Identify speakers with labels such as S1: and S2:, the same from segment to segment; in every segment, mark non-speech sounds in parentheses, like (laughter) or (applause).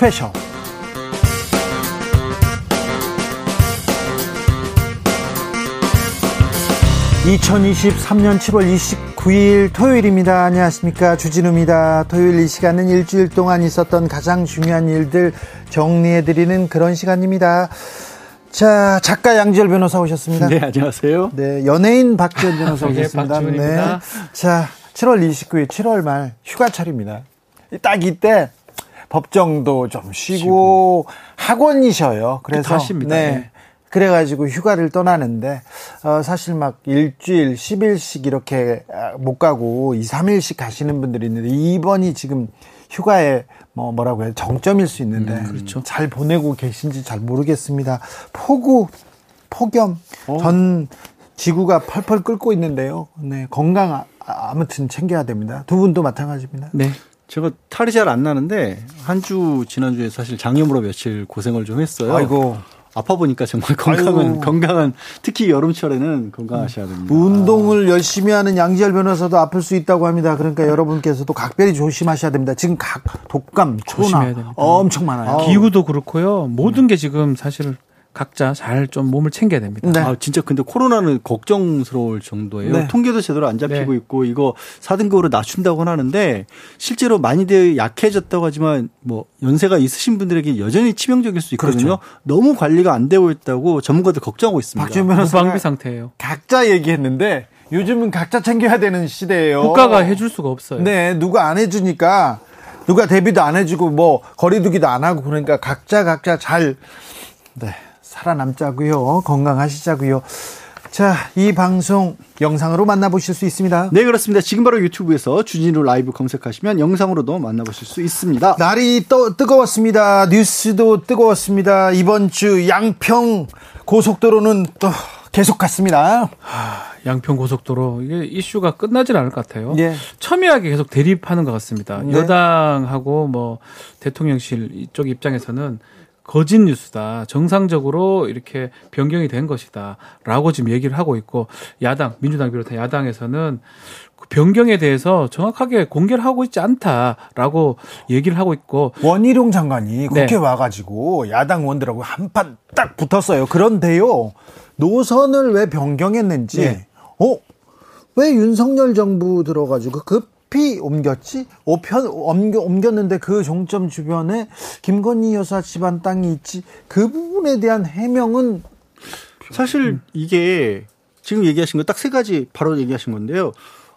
S1: 스페셜. 2023년 7월 29일 토요일입니다. 안녕하십니까. 주진우입니다. 토요일 이 시간은 일주일 동안 있었던 가장 중요한 일들 정리해드리는 그런 시간입니다. 자, 작가 양지열 변호사 오셨습니다.
S2: 네, 안녕하세요.
S1: 네, 연예인 박지훈 변호사
S3: 네,
S1: 오셨습니다.
S3: 박지훈입니다.
S1: 네. 자, 7월 29일, 7월 말 휴가철입니다. 딱 이때 법정도 좀 쉬고, 학원이 쉬어요. 그래서
S3: 다 쉽니다.
S1: 네.
S3: 네.
S1: 그래가지고 휴가를 떠나는데 어, 사실 막 일주일, 10일씩 이렇게 아, 못 가고 2, 3일씩 가시는 분들이 있는데 이번이 지금 휴가에 뭐 뭐라고 해야 정점일 수 있는데
S3: 그렇죠.
S1: 잘 보내고 계신지 잘 모르겠습니다. 폭우, 폭염,
S3: 어.
S1: 전 지구가 펄펄 끓고 있는데요. 네, 건강 아, 아무튼 챙겨야 됩니다. 두 분도 마찬가지입니다.
S3: 네.
S2: 제가 탈이 잘 안 나는데 한 주 지난주에 사실 장염으로 며칠 고생을 좀 했어요.
S1: 아이고
S2: 아파 보니까 정말 건강은
S1: 아이고.
S2: 건강한 특히 여름철에는 건강하셔야 됩니다.
S1: 운동을 열심히 하는 양지열 변호사도 아플 수 있다고 합니다. 그러니까 여러분께서도 각별히 조심하셔야 됩니다. 지금 각 독감,
S3: 조심해야
S1: 코로나. 엄청 많아요.
S3: 기후도 그렇고요. 모든 게 지금 사실 각자 잘 좀 몸을 챙겨야 됩니다.
S1: 네.
S2: 아, 진짜 근데 코로나는 걱정스러울 정도예요.
S1: 네.
S2: 통계도 제대로 안 잡히고
S3: 네.
S2: 있고 이거 4등급으로 낮춘다고 하는데 실제로 많이들 약해졌다고 하지만 뭐 연세가 있으신 분들에게 여전히 치명적일 수 있거든요.
S1: 그렇죠.
S2: 너무 관리가 안 되고 있다고 전문가들 걱정하고 있습니다.
S1: 박지원 변호사가
S3: 무방비 상태예요.
S1: 각자 얘기했는데 요즘은 각자 챙겨야 되는 시대예요.
S3: 국가가 해줄 수가 없어요.
S1: 네, 누가 안 해주니까 누가 대비도 안 해주고 뭐 거리두기도 안 하고 그러니까 각자 각자 잘 네, 살아남자고요. 건강하시자고요. 자, 이 방송 영상으로 만나보실 수 있습니다.
S2: 네, 그렇습니다. 지금 바로 유튜브에서 주진우 라이브 검색하시면 영상으로도 만나보실 수 있습니다.
S1: 날이 또 뜨거웠습니다. 뉴스도 뜨거웠습니다. 이번 주 양평 고속도로는 또 계속 갔습니다.
S3: 양평 고속도로 이게 이슈가 끝나질 않을 것 같아요.
S1: 예.
S3: 첨예하게 계속 대립하는 것 같습니다.
S1: 네.
S3: 여당하고 뭐 대통령실 이쪽 입장에서는 거짓 뉴스다. 정상적으로 이렇게 변경이 된 것이다. 라고 지금 얘기를 하고 있고 야당, 민주당 비롯한 야당에서는 그 변경에 대해서 정확하게 공개를 하고 있지 않다라고 얘기를 하고 있고
S1: 원희룡 장관이 국회
S3: 네.
S1: 와가지고 야당 의원들하고 한판 딱 붙었어요. 그런데요, 노선을 왜 변경했는지,
S3: 네.
S1: 어? 왜 윤석열 정부 들어가지고 급히 옮겼지? 오편, 옮겨, 옮겼는데 그 종점 주변에 김건희 여사 집안 땅이 있지? 그 부분에 대한 해명은
S2: 사실 이게 지금 얘기하신 거 딱 세 가지 바로 얘기하신 건데요.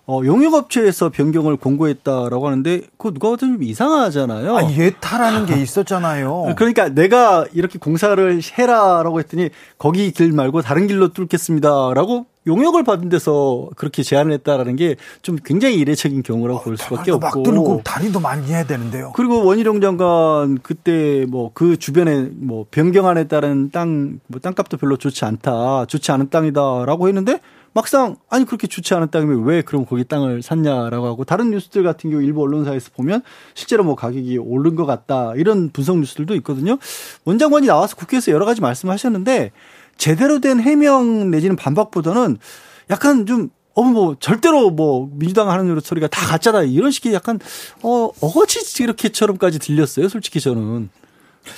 S2: 어, 용역업체에서 변경을 공고했다라고 하는데 그거 누가 봐도 좀 이상하잖아요.
S1: 아, 예타라는 게 있었잖아요. (laughs)
S2: 그러니까 내가 이렇게 공사를 해라라고 했더니 거기 길 말고 다른 길로 뚫겠습니다라고 용역을 받은 데서 그렇게 제안을 했다라는 게 좀 굉장히 이례적인 경우라고 볼 수밖에
S1: 막
S2: 없고
S1: 뚫고 다리도 많이 해야 되는데요.
S2: 그리고 원희룡 장관 그때 뭐 그 주변에 뭐 변경안에 따른 땅 뭐 땅값도 별로 좋지 않다 좋지 않은 땅이다라고 했는데 막상 아니 그렇게 좋지 않은 땅이면 왜 그럼 거기 땅을 샀냐라고 하고 다른 뉴스들 같은 경우 일부 언론사에서 보면 실제로 뭐 가격이 오른 것 같다 이런 분석 뉴스들도 있거든요 원장관이 나와서 국회에서 여러 가지 말씀하셨는데 제대로 된 해명 내지는 반박보다는 약간 좀 어, 뭐, 절대로 뭐, 민주당 하는 소리가 다 가짜다. 이런 식의 약간, 어, 어거지 이렇게처럼까지 들렸어요. 솔직히 저는.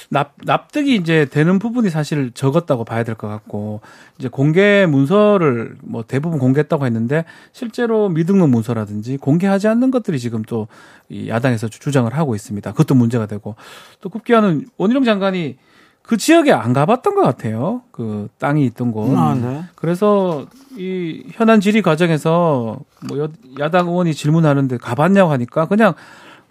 S3: 납, 납득이 이제 되는 부분이 사실 적었다고 봐야 될 것 같고 이제 공개 문서를 뭐 대부분 공개했다고 했는데 실제로 미등록 문서라든지 공개하지 않는 것들이 지금 또 이 야당에서 주- 주장을 하고 있습니다. 그것도 문제가 되고 또 급기야는 원희룡 장관이 그 지역에 안 가봤던 것 같아요. 그 땅이 있던 곳.
S1: 아, 네.
S3: 그래서 이 현안 질의 과정에서 뭐 여- 야당 의원이 질문하는데 가봤냐고 하니까 그냥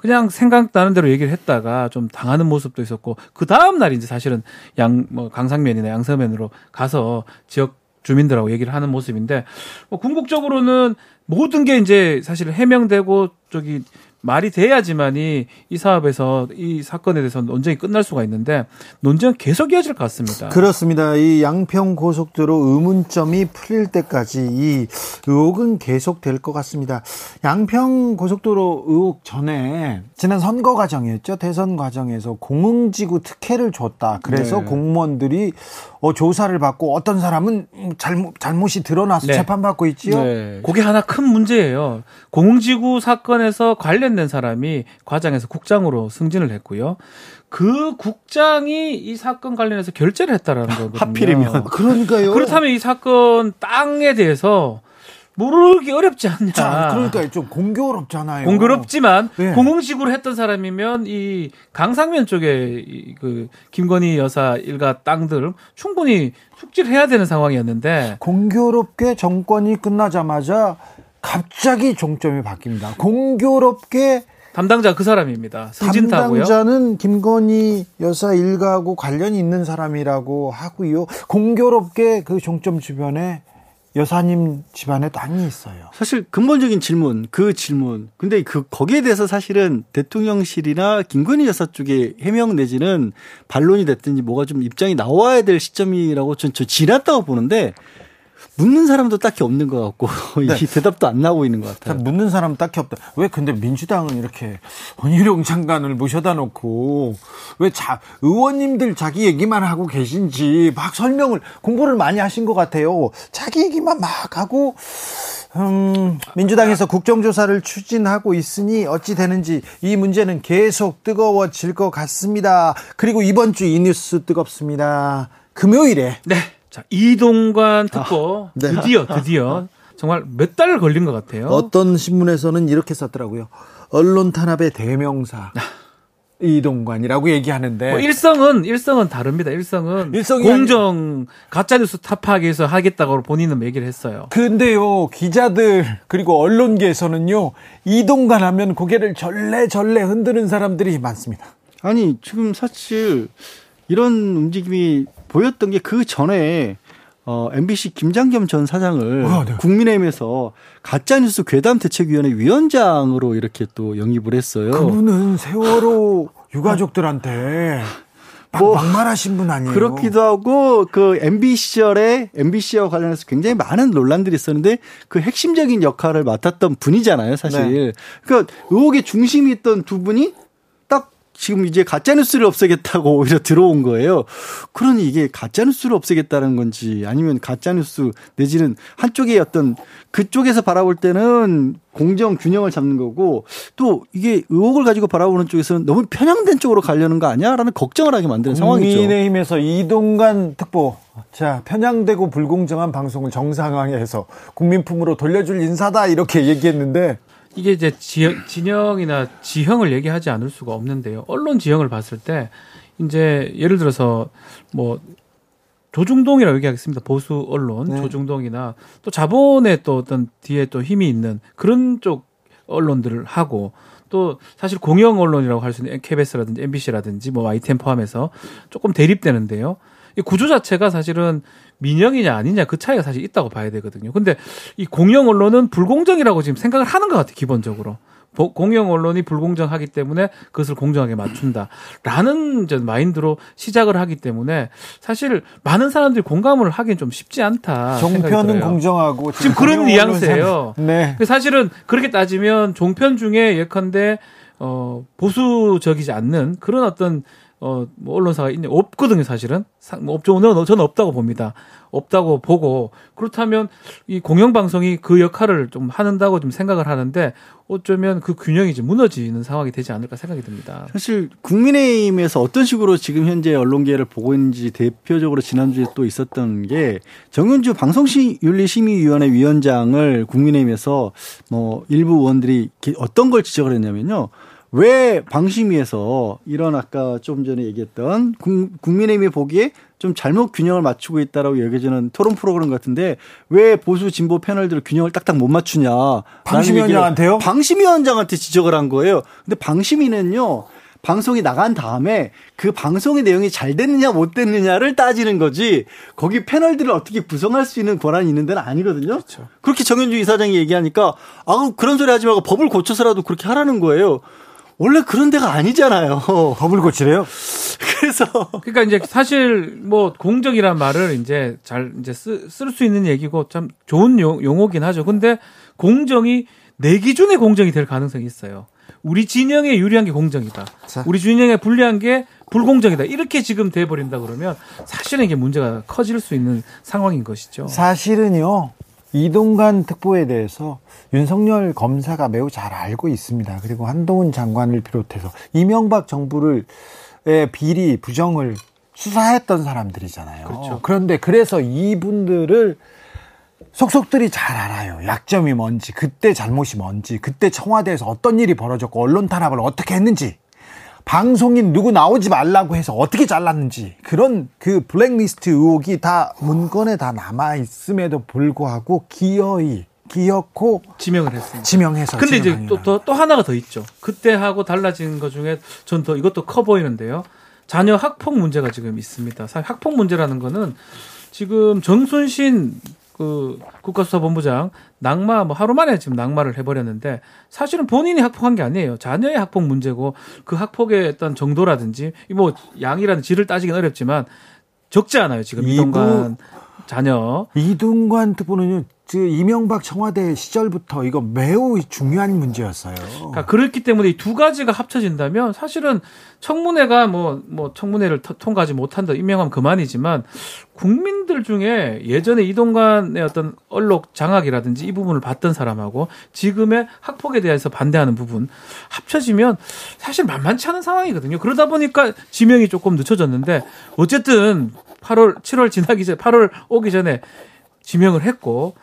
S3: 그냥 생각나는 대로 얘기를 했다가 좀 당하는 모습도 있었고 그 다음 날 이제 사실은 양 뭐 강상면이나 양서면으로 가서 지역 주민들하고 얘기를 하는 모습인데 뭐 궁극적으로는 모든 게 이제 사실 해명되고 저기 말이 돼야지만이 이 사업에서 이 사건에 대해서 논쟁이 끝날 수가 있는데 논쟁은 계속 이어질 것 같습니다.
S1: 그렇습니다. 이 양평 고속도로 의문점이 풀릴 때까지 이 의혹은 계속 될 것 같습니다. 양평 고속도로 의혹 전에 지난 선거 과정이었죠. 대선 과정에서 공흥지구 특혜를 줬다. 그래서
S2: 네.
S1: 공무원들이 어, 조사를 받고 어떤 사람은 잘못 잘못이 드러나서
S3: 네.
S1: 재판받고 있지요.
S2: 네.
S3: 그게 하나 큰 문제예요. 공지구 사건에서 관련 된 사람이 과장에서 국장으로 승진을 했고요. 그 국장이 이 사건 관련해서 결재를 했다라는 거거든요.
S2: 하필이면.
S1: 그러니까요.
S3: 그렇다면 이 사건 땅에 대해서 모르기 어렵지 않냐.
S1: 자, 그러니까 좀 공교롭잖아요.
S3: 공교롭지만
S1: 네.
S3: 공공식으로 했던 사람이면 이 강상면 쪽에 이그 김건희 여사 일가 땅들 충분히 숙지를 해야 되는 상황이었는데
S1: 공교롭게 정권이 끝나자마자 갑자기 종점이 바뀝니다. 공교롭게
S3: 담당자 그 사람입니다. 승진타고요.
S1: 담당자는 김건희 여사 일가하고 관련이 있는 사람이라고 하고요. 공교롭게 그 종점 주변에 여사님 집안에 땅이 있어요.
S2: 사실 근본적인 질문, 그 질문. 근데 그 거기에 대해서 사실은 대통령실이나 김건희 여사 쪽에 해명 내지는 반론이 됐든지 뭐가 좀 입장이 나와야 될 시점이라고 전, 저 지났다고 보는데 묻는 사람도 딱히 없는 것 같고 (laughs)
S1: 네.
S2: 이 대답도 안 나오고 있는 것 같아요.
S1: 묻는 사람 딱히 없다. 왜 근데 민주당은 이렇게 원희룡 장관을 모셔다 놓고 왜 자, 의원님들 자기 얘기만 하고 계신지 막 설명을 공부를 많이 하신 것 같아요. 자기 얘기만 막 하고 음, 민주당에서 국정조사를 추진하고 있으니 어찌 되는지 이 문제는 계속 뜨거워질 것 같습니다. 그리고 이번 주 이 뉴스 뜨겁습니다. 금요일에
S3: 네. 자, 이동관 특보 (laughs)
S1: 네.
S3: 드디어 드디어 정말 몇 달 걸린 것 같아요.
S1: 어떤 신문에서는 이렇게 썼더라고요. 언론 탄압의 대명사 이동관이라고 얘기하는데
S3: 뭐 일성은 일성은 다릅니다. 일성은
S1: 일성이
S3: 공정 가짜 뉴스 타파하기 위해서 하겠다고 본인은 얘기를 했어요.
S1: 근데요 기자들 그리고 언론계에서는요 이동관 하면 고개를 절레절레 흔드는 사람들이 많습니다.
S2: 아니 지금 사실 이런 움직임이 보였던 게 그 전에 어, MBC 김장겸 전 사장을
S1: 아, 네.
S2: 국민의힘에서 가짜뉴스 괴담 대책위원회 위원장으로 이렇게 또 영입을 했어요.
S1: 그분은 세월호 (laughs) 유가족들한테 막
S2: 뭐,
S1: 막말하신 분 아니에요?
S2: 그렇기도 하고 그 MB 시절에 MBC와 관련해서 굉장히 많은 논란들이 있었는데 그 핵심적인 역할을 맡았던 분이잖아요, 사실.
S1: 네.
S2: 그러니까 의혹의 중심이 있던 두 분이 딱 지금 이제 가짜 뉴스를 없애겠다고 오히려 들어온 거예요. 그러니 이게 가짜 뉴스를 없애겠다는 건지 아니면 가짜 뉴스 내지는 한쪽의 어떤 그쪽에서 바라볼 때는 공정 균형을 잡는 거고 또 이게 의혹을 가지고 바라보는 쪽에서는 너무 편향된 쪽으로 가려는 거 아니야라는 걱정을 하게 만드는 상황이죠.
S1: 국민의힘에서 이동관 특보 자 편향되고 불공정한 방송을 정상화해서 국민품으로 돌려줄 인사다 이렇게 얘기했는데
S3: 이게 이제 지형, 진영이나 지형을 얘기하지 않을 수가 없는데요. 언론 지형을 봤을 때 이제 예를 들어서 뭐 조중동이라고 얘기하겠습니다. 보수 언론
S1: 네.
S3: 조중동이나 또 자본의 또 어떤 뒤에 또 힘이 있는 그런 쪽 언론들을 하고 또 사실 공영 언론이라고 할 수 있는 KBS라든지 MBC라든지 뭐 YTN 포함해서 조금 대립되는데요. 이 구조 자체가 사실은 민영이냐 아니냐 그 차이가 사실 있다고 봐야 되거든요. 근데 이 공영 언론은 불공정이라고 지금 생각을 하는 것 같아요, 기본적으로. 보- 공영 언론이 불공정하기 때문에 그것을 공정하게 맞춘다라는 저 마인드로 시작을 하기 때문에 사실 많은 사람들이 공감을 하기는 좀 쉽지 않다.
S1: 종편은. 공정하고
S3: 지금 그런 뉘앙스예요.
S1: 네.
S3: 사실은 그렇게 따지면 종편 중에 예컨대 어 보수적이지 않는 그런 어떤 어 뭐 언론사가 있는 없거든요 사실은. 사- 뭐 없죠. 저는 없다고 봅니다. 없다고 보고. 그렇다면 이 공영방송이 그 역할을 좀 하는다고 좀 생각을 하는데 어쩌면 그 균형이 이제 무너지는 상황이 되지 않을까 생각이 듭니다.
S2: 사실 국민의힘에서 어떤 식으로 지금 현재 언론계를 보고 있는지 대표적으로 지난주에 또 있었던 게 정윤주 방송윤리심의위원회 위원장을 국민의힘에서 뭐 일부 의원들이 기- 어떤 걸 지적을 했냐면요. 왜 방심위에서 이런 아까 좀 전에 얘기했던 국- 국민의힘이 보기에 좀 잘못 균형을 맞추고 있다라고 여겨지는 토론 프로그램 같은데 왜 보수 진보 패널들 균형을 딱딱 못 맞추냐?
S1: 방심위원장한테요?
S2: 방심위원장한테 지적을 한 거예요. 근데 방심위는요. 방송이 나간 다음에 그 방송의 내용이 잘 됐느냐 못 됐느냐를 따지는 거지 거기 패널들을 어떻게 구성할 수 있는 권한이 있는 데는 아니거든요. 그렇게 정현주 이사장이 얘기하니까 아 그런 소리 하지 말고 법을 고쳐서라도 그렇게 하라는 거예요. 원래 그런 데가 아니잖아요. (laughs)
S1: 법을 고치래요? (laughs)
S2: 그래서
S3: 그러니까 이제 사실 뭐 공정이란 말을 이제 잘 이제 쓸 수 있는 얘기고 참 좋은 용, 용어긴 하죠. 근데 공정이 내 기준의 공정이 될 가능성이 있어요. 우리 진영에 유리한 게 공정이다.
S1: 자.
S3: 우리 진영에 불리한 게 불공정이다. 이렇게 지금 돼 버린다 그러면 사실은 이게 문제가 커질 수 있는 상황인 것이죠.
S1: 사실은요. 이동관 특보에 대해서 윤석열 검사가 매우 잘 알고 있습니다. 그리고 한동훈 장관을 비롯해서 이명박 정부를 비리 부정을 수사했던 사람들이잖아요.
S3: 그렇죠.
S1: 그런데 그래서 이분들을 속속들이 잘 알아요. 약점이 뭔지, 그때 잘못이 뭔지, 그때 청와대에서 어떤 일이 벌어졌고 언론 탄압을 어떻게 했는지, 방송인 누구 나오지 말라고 해서 어떻게 잘랐는지 그런 그 블랙리스트 의혹이 다 문건에 다 남아 있음에도 불구하고 기어이 기어코
S3: 지명을 했습니다.
S1: 지명해서
S3: 근데 이제
S1: 지명하는
S3: 또, 또, 또 하나가 더 있죠. 그때하고 달라진 것 중에 전 더 이것도 커 보이는데요. 자녀 학폭 문제가 지금 있습니다. 사실 학폭 문제라는 거는 지금 정순신 그 국가수사본부장 낙마 뭐 하루 만에 지금 낙마를 해버렸는데 사실은 본인이 학폭한 게 아니에요. 자녀의 학폭 문제고 그 학폭의 어떤 정도라든지 뭐 양이라는 질을 따지긴 어렵지만 적지 않아요. 지금 이동관 자녀.
S1: 이동관 특보는요, 그 이명박 청와대 시절부터 이거 매우 중요한 문제였어요.
S3: 그러니까 그렇기 때문에 이 두 가지가 합쳐진다면 사실은 청문회가 뭐, 뭐 청문회를 터- 통과하지 못한다 임명하면 그만이지만 국민들 중에 예전에 이동관의 어떤 언록 장악이라든지 이 부분을 봤던 사람하고 지금의 학폭에 대해서 반대하는 부분 합쳐지면 사실 만만치 않은 상황이거든요. 그러다 보니까 지명이 조금 늦춰졌는데 어쨌든 8월, 7월 지나기 전, 8월 오기 전에 지명을 했고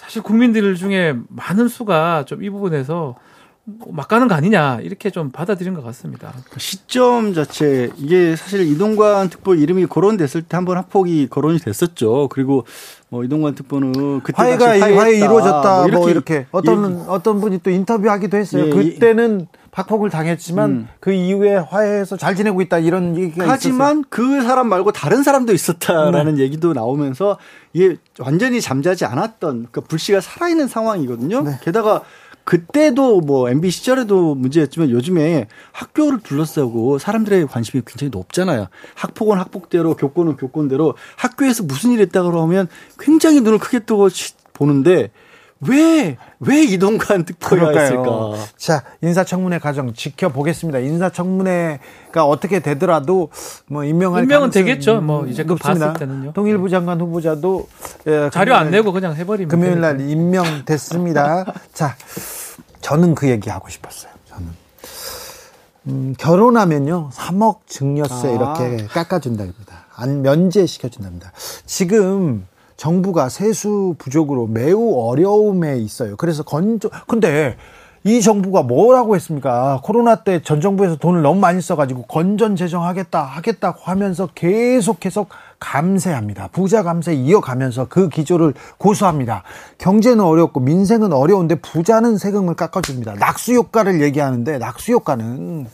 S3: 사실 국민들 중에 많은 수가 좀 이 부분에서 뭐막 가는 거 아니냐 이렇게 좀 받아들인 것 같습니다.
S2: 시점 자체 이게 사실 이동관 특보 이름이 거론됐을 때 한번 학폭이 거론이 됐었죠. 그리고 뭐 이동관 특보는 그때
S1: 화해가 화해. 이루어졌다 뭐 이렇게,
S2: 얘기-
S1: 어떤 어떤 분이 또 인터뷰하기도 했어요.
S2: 예,
S1: 그때는 박폭을 당했지만
S2: 음.
S1: 그 이후에 화해해서 잘 지내고 있다 이런 얘기가 있었어요.
S2: 하지만 그 사람 말고 다른 사람도 있었다라는
S1: 네.
S2: 얘기도 나오면서 이게 완전히 잠자지 않았던 그러니까 불씨가 살아있는 상황이거든요.
S1: 네.
S2: 게다가 그때도 뭐 MB 시절에도 문제였지만 요즘에 학교를 둘러싸고 사람들의 관심이 굉장히 높잖아요. 학폭은 학폭대로, 교권은 교권대로 학교에서 무슨 일이 있다 그러면 굉장히 눈을 크게 뜨고 치- 보는데 왜, 왜 이동관 특보가
S1: 그럴까요?
S2: 있을까?
S1: 자, 인사청문회 과정 지켜보겠습니다. 인사청문회가 어떻게 되더라도 뭐 임명할
S3: 임명은 되겠죠. 뭐 이제 그. 봤을 때는요.
S1: 통일부 장관 후보자도 예,
S3: 자료 안 내고 그냥 해버리면
S1: 금요일 날. 임명됐습니다. (laughs) 자, 저는 그 얘기 하고 싶었어요. 저는 음, 결혼하면요 3억 증여세
S2: 아.
S1: 이렇게 깎아준답니다. 안 면제시켜준답니다. 지금 정부가 세수 부족으로 매우 어려움에 있어요. 그래서 건조 근데 이 정부가 뭐라고 했습니까? 코로나 때 전 정부에서 돈을 너무 많이 써가지고 건전 재정하겠다 하겠다고 하면서 계속 계속 감세합니다. 부자 감세 이어가면서 그 기조를 고수합니다. 경제는 어렵고 민생은 어려운데 부자는 세금을 깎아줍니다. 낙수 효과를 얘기하는데 낙수 효과는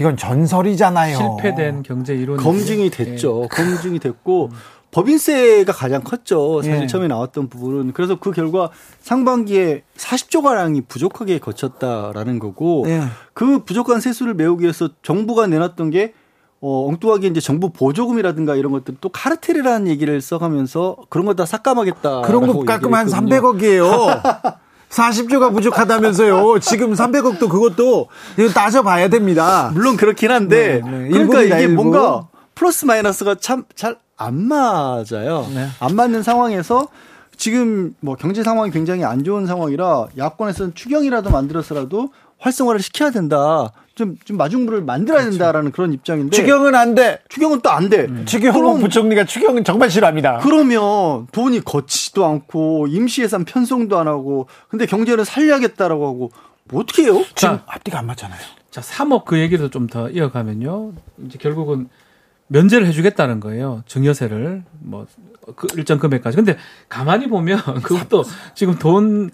S1: 이건 전설이잖아요.
S3: 실패된 경제 이론
S2: 검증이 됐죠. 검증이 됐고 법인세가 가장 컸죠. 사실
S1: 예.
S2: 처음에 나왔던 부분은 그래서 그 결과 상반기에 40조 가량이 부족하게 거쳤다라는 거고
S1: 예.
S2: 그 부족한 세수를 메우기 위해서 정부가 내놨던 게 어, 엉뚱하게 이제 정부 보조금이라든가 이런 것들 또 카르텔이라는 얘기를 써가면서 그런 거 다 삭감하겠다.
S1: 그런 거 깎으면 한 300억이에요. 40조가 부족하다면서요. 지금 300억도 그것도 이거 따져봐야 됩니다.
S2: 물론 그렇긴 한데
S1: 네, 네.
S2: 그러니까 이게
S1: 일본.
S2: 뭔가 플러스 마이너스가 참 잘 안 맞아요.
S1: 네.
S2: 안 맞는 상황에서 지금 뭐 경제 상황이 굉장히 안 좋은 상황이라 야권에서는 추경이라도 만들어서라도 활성화를 시켜야 된다. 좀, 좀 마중물을 만들어야 된다라는 그런 입장인데.
S1: 추경은 안 돼.
S2: 추경은 또 안 돼.
S1: 추경호
S2: 그럼-
S1: 부총리가 추경은 정말 싫어합니다.
S2: 그러면 돈이 거치지도 않고 임시 예산 편성도 안 하고 근데 경제를 살려야겠다라고 하고 뭐 어떻게 해요?
S1: 지금
S3: 자,
S1: 앞뒤가 안 맞잖아요.
S3: 자, 3억 그 얘기를 좀더 이어가면요. 이제 결국은 면제를 해주겠다는 거예요. 증여세를 뭐 그 일정 금액까지. 근데 가만히 보면 (laughs) 그것도 지금 돈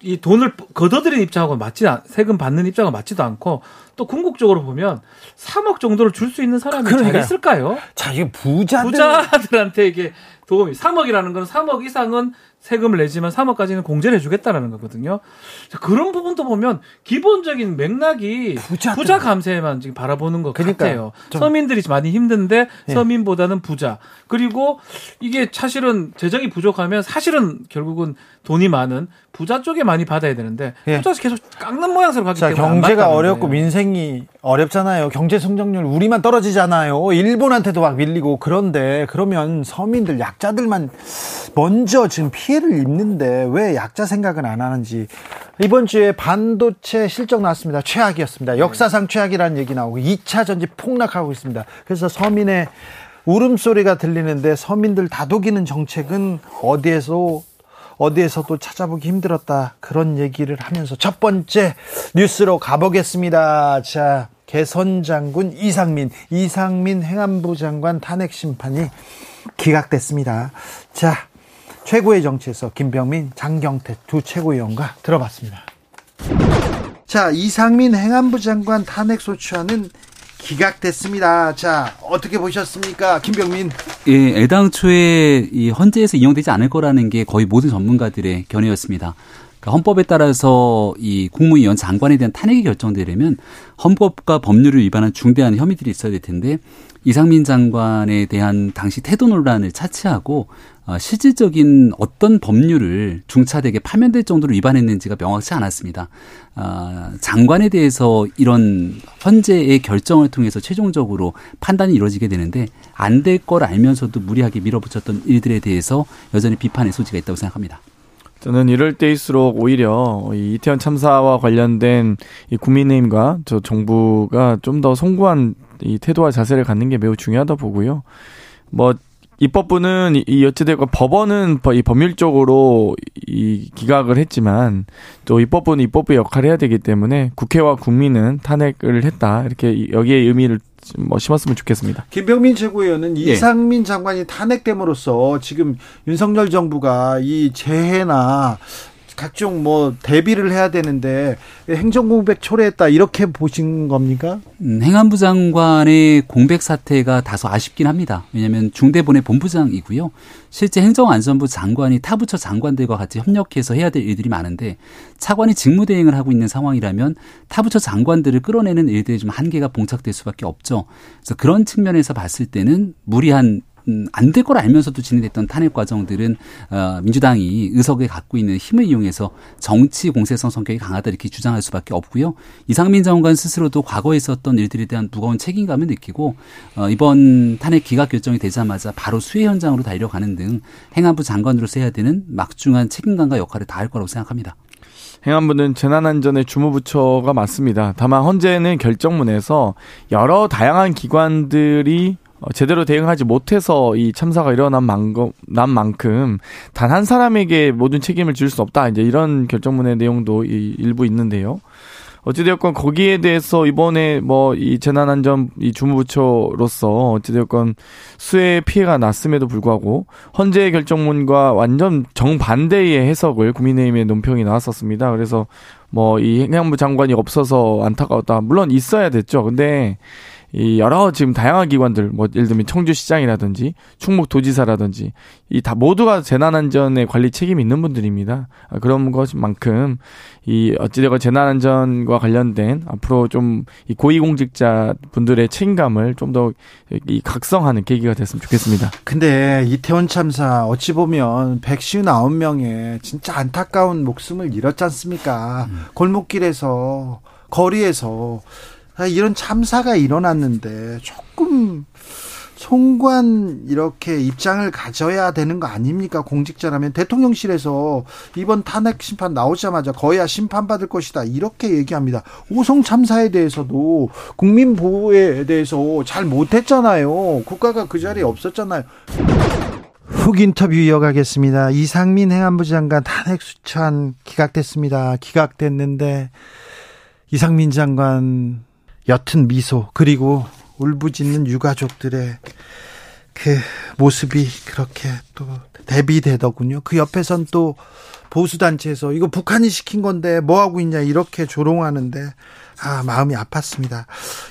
S3: 이 돈을 걷어들인 입장하고 맞지 않, 세금 받는 입장하고 맞지도 않고 또 궁극적으로 보면 3억 정도를 줄 수 있는 사람이 잘
S1: 그러니까요.
S3: 있을까요?
S1: 자, 이게 부자들.
S3: 부자들한테 이게 도움이 3억이라는 건 3억 이상은 세금을 내지만 3억까지는 공제를 해주겠다라는 거거든요. 자, 그런 부분도 보면 기본적인 맥락이
S1: 부자들.
S3: 부자 감세만 지금 바라보는 것
S1: 그러니까요.
S3: 같아요.
S1: 좀-
S3: 서민들이 많이 힘든데
S1: 예.
S3: 서민보다는 부자. 그리고 이게 사실은 재정이 부족하면 사실은 결국은 돈이 많은 부자 쪽에 많이 받아야 되는데
S1: 예.
S3: 부자에서 계속 깎는 모양새로 가기
S1: 자,
S3: 때문에 안
S1: 경제가 어렵고. 민생이 어렵잖아요. 경제 성장률 우리만 떨어지잖아요. 일본한테도 막 밀리고 그런데 그러면 서민들 약자들만 먼저 지금 피 해를 입는데 왜 약자 생각은 안 하는지 이번 주에 반도체 실적 나왔습니다. 최악이었습니다. 역사상 최악이라는 얘기 나오고 2차 전지 폭락하고 있습니다. 그래서 서민의 울음소리가 들리는데 서민들 다독이는 정책은 어디에서 어디에서도 찾아보기 힘들었다. 그런 얘기를 하면서 첫 번째 뉴스로 가보겠습니다. 자, 개선 장군 이상민, 이상민 행안부 장관 탄핵 심판이 기각됐습니다. 자, 최고의 정치에서 김병민, 장경태 두 최고위원과 들어봤습니다. 자, 이상민 행안부 장관 탄핵 소추안은 기각됐습니다. 자, 어떻게 보셨습니까? 김병민.
S4: 예, 애당초에 이 헌재에서 이용되지 않을 거라는 게 거의 모든 전문가들의 견해였습니다. 그러니까 헌법에 따라서 이 국무위원 장관에 대한 탄핵이 결정되려면 헌법과 법률을 위반한 중대한 혐의들이 있어야 될 텐데 이상민 장관에 대한 당시 태도 논란을 차치하고 어, 실질적인 어떤 법률을 중차대게 파면될 정도로 위반했는지가 명확치 않았습니다. 어, 장관에 대해서 이런 헌재의 결정을 통해서 최종적으로 판단이 이루어지게 되는데 안 될 걸 알면서도 무리하게 밀어붙였던 일들에 대해서 여전히 비판의 소지가 있다고 생각합니다.
S5: 저는 이럴 때일수록 오히려 이 이태원 참사와 관련된 이 국민의힘과 저 정부가 좀 더 송구한 이 태도와 자세를 갖는 게 매우 중요하다 보고요. 뭐 입법부는 이 어찌되건 법원은 이 법률적으로 이 기각을 했지만 또 입법부는 입법부의 역할을 해야 되기 때문에 국회와 국민은 탄핵을 했다 이렇게 여기에 의미를 뭐 심었으면 좋겠습니다.
S1: 김병민 최고위원은 예. 이상민 장관이 탄핵됨으로써 지금 윤석열 정부가 이 재해나 각종 뭐 대비를 해야 되는데 행정 공백 초래했다 이렇게 보신 겁니까?
S4: 음, 행안부 장관의 공백 사태가 다소 아쉽긴 합니다. 왜냐하면 중대본의 본부장이고요. 실제 행정안전부 장관이 타 부처 장관들과 같이 협력해서 해야 될 일들이 많은데 차관이 직무대행을 하고 있는 상황이라면 타 부처 장관들을 끌어내는 일들이 좀 한계가 봉착될 수밖에 없죠. 그래서 그런 측면에서 봤을 때는 무리한 음, 안 될 걸 알면서도 진행됐던 탄핵 과정들은 어, 민주당이 의석에 갖고 있는 힘을 이용해서 정치 공세성 성격이 강하다 이렇게 주장할 수밖에 없고요. 이상민 장관 스스로도 과거에 있었던 일들에 대한 무거운 책임감을 느끼고 어, 이번 탄핵 기각 결정이 되자마자 바로 수해 현장으로 달려가는 등 행안부 장관으로서 해야 되는 막중한 책임감과 역할을 다할 거라고 생각합니다.
S5: 행안부는 재난안전의 주무부처가 맞습니다. 다만 헌재는 결정문에서 여러 다양한 기관들이 어, 제대로 대응하지 못해서 이 참사가 일어난 만큼, 난 만큼 단 한 사람에게 모든 책임을 질 수 없다. 이제 이런 결정문의 내용도 이 일부 있는데요. 어찌되었건 거기에 대해서 이번에 뭐 이 재난안전 이 주무부처로서 어찌되었건 수해 피해가 났음에도 불구하고 헌재 결정문과 완전 정반대의 해석을 국민의힘의 논평이 나왔었습니다. 그래서 뭐 이 행안부 장관이 없어서 안타까웠다. 물론 있어야 됐죠. 근데 이 여러 지금 다양한 기관들 뭐 예를 들면 청주시장이라든지 충북도지사라든지 이 다 모두가 재난안전에 관리 책임이 있는 분들입니다. 아, 그런 것만큼 이 어찌되건 재난안전과 관련된 앞으로 좀 이 고위공직자 분들의 책임감을 좀 더 이 각성하는 계기가 됐으면 좋겠습니다.
S1: 근데 이태원 참사 어찌 보면 159명의 진짜 안타까운 목숨을 잃었지 않습니까? 음. 골목길에서 거리에서 아, 이런 참사가 일어났는데 조금 송관 이렇게 입장을 가져야 되는 거 아닙니까? 공직자라면 대통령실에서 이번 탄핵 심판 나오자마자 거야 심판받을 것이다. 이렇게 얘기합니다. 오송 참사에 대해서도 국민 보호에 대해서 잘 못했잖아요. 국가가 그 자리에 없었잖아요. 훅 인터뷰 이어가겠습니다. 이상민 행안부 장관 탄핵 수찬 기각됐습니다. 기각됐는데 이상민 장관 옅은 미소 그리고 울부짖는 유가족들의 그 모습이 그렇게 또 대비되더군요. 그 옆에선 또 보수단체에서 이거 북한이 시킨 건데 뭐 하고 있냐 이렇게 조롱하는데 아 마음이 아팠습니다.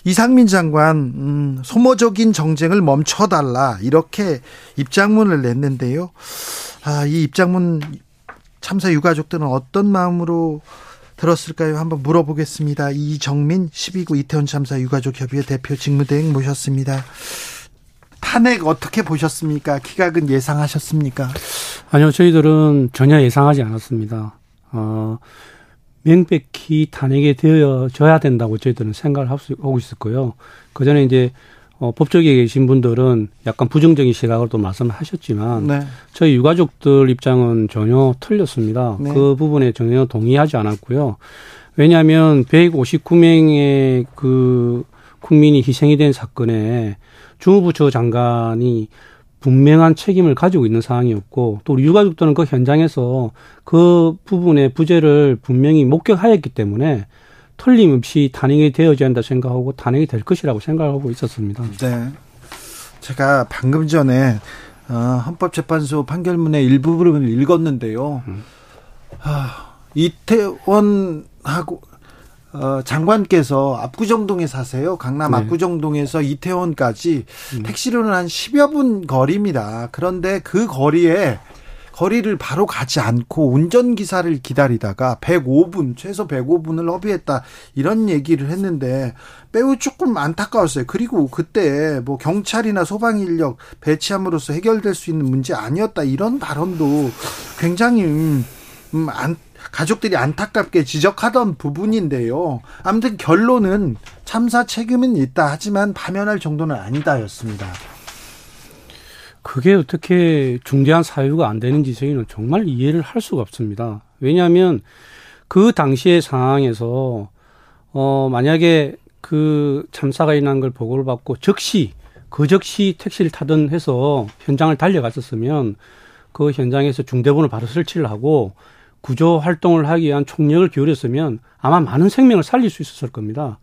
S1: 이상민 장관 음, 소모적인 정쟁을 멈춰달라 이렇게 입장문을 냈는데요. 아이 입장문 참사 유가족들은 어떤 마음으로 들었을까요? 한번 물어보겠습니다. 이정민 12구 이태원 참사 유가족 협의회 대표 직무대행 모셨습니다. 탄핵 어떻게 보셨습니까? 기각은 예상하셨습니까?
S6: 아니요, 저희들은 전혀 예상하지 않았습니다. 어, 명백히 탄핵이 되어져야 된다고 저희들은 생각을 하고 있었고요. 그 전에 이제 어, 법조계에 계신 분들은 약간 부정적인 시각을 또 말씀하셨지만
S1: 네.
S6: 저희 유가족들 입장은 전혀 틀렸습니다.
S1: 네.
S6: 그 부분에 전혀 동의하지 않았고요. 왜냐하면 159명의 그 국민이 희생이 된 사건에 주무부처 장관이 분명한 책임을 가지고 있는 상황이었고 또 우리 유가족들은 그 현장에서 그 부분의 부재를 분명히 목격하였기 때문에 틀림없이 탄핵이 되어져야 한다 생각하고 탄핵이 될 것이라고 생각하고 있었습니다.
S1: 네. 제가 방금 전에 어, 헌법재판소 판결문의 일부분을 읽었는데요. 아, 이태원하고 어, 장관께서 압구정동에 사세요. 강남
S6: 네.
S1: 압구정동에서 이태원까지 택시로는 한 10여 분 거리입니다. 그런데 그 거리에 거리를 바로 가지 않고 운전기사를 기다리다가 105분, 최소 105분을 허비했다. 이런 얘기를 했는데 매우 조금 안타까웠어요. 그리고 그때 뭐 경찰이나 소방 인력 배치함으로써 해결될 수 있는 문제 아니었다. 이런 발언도 굉장히 음, 음, 안, 가족들이 안타깝게 지적하던 부분인데요. 아무튼 결론은 참사 책임은 있다. 하지만 파면할 정도는 아니다였습니다.
S6: 그게 어떻게 중대한 사유가 안 되는지 저희는 정말 이해를 할 수가 없습니다. 왜냐하면 그 당시의 상황에서 어 만약에 그 참사가 일어난 걸 보고를 받고 즉시 그 즉시 택시를 타든 해서 현장을 달려갔었으면 그 현장에서 중대본을 바로 설치를 하고 구조 활동을 하기 위한 총력을 기울였으면 아마 많은 생명을 살릴 수 있었을 겁니다.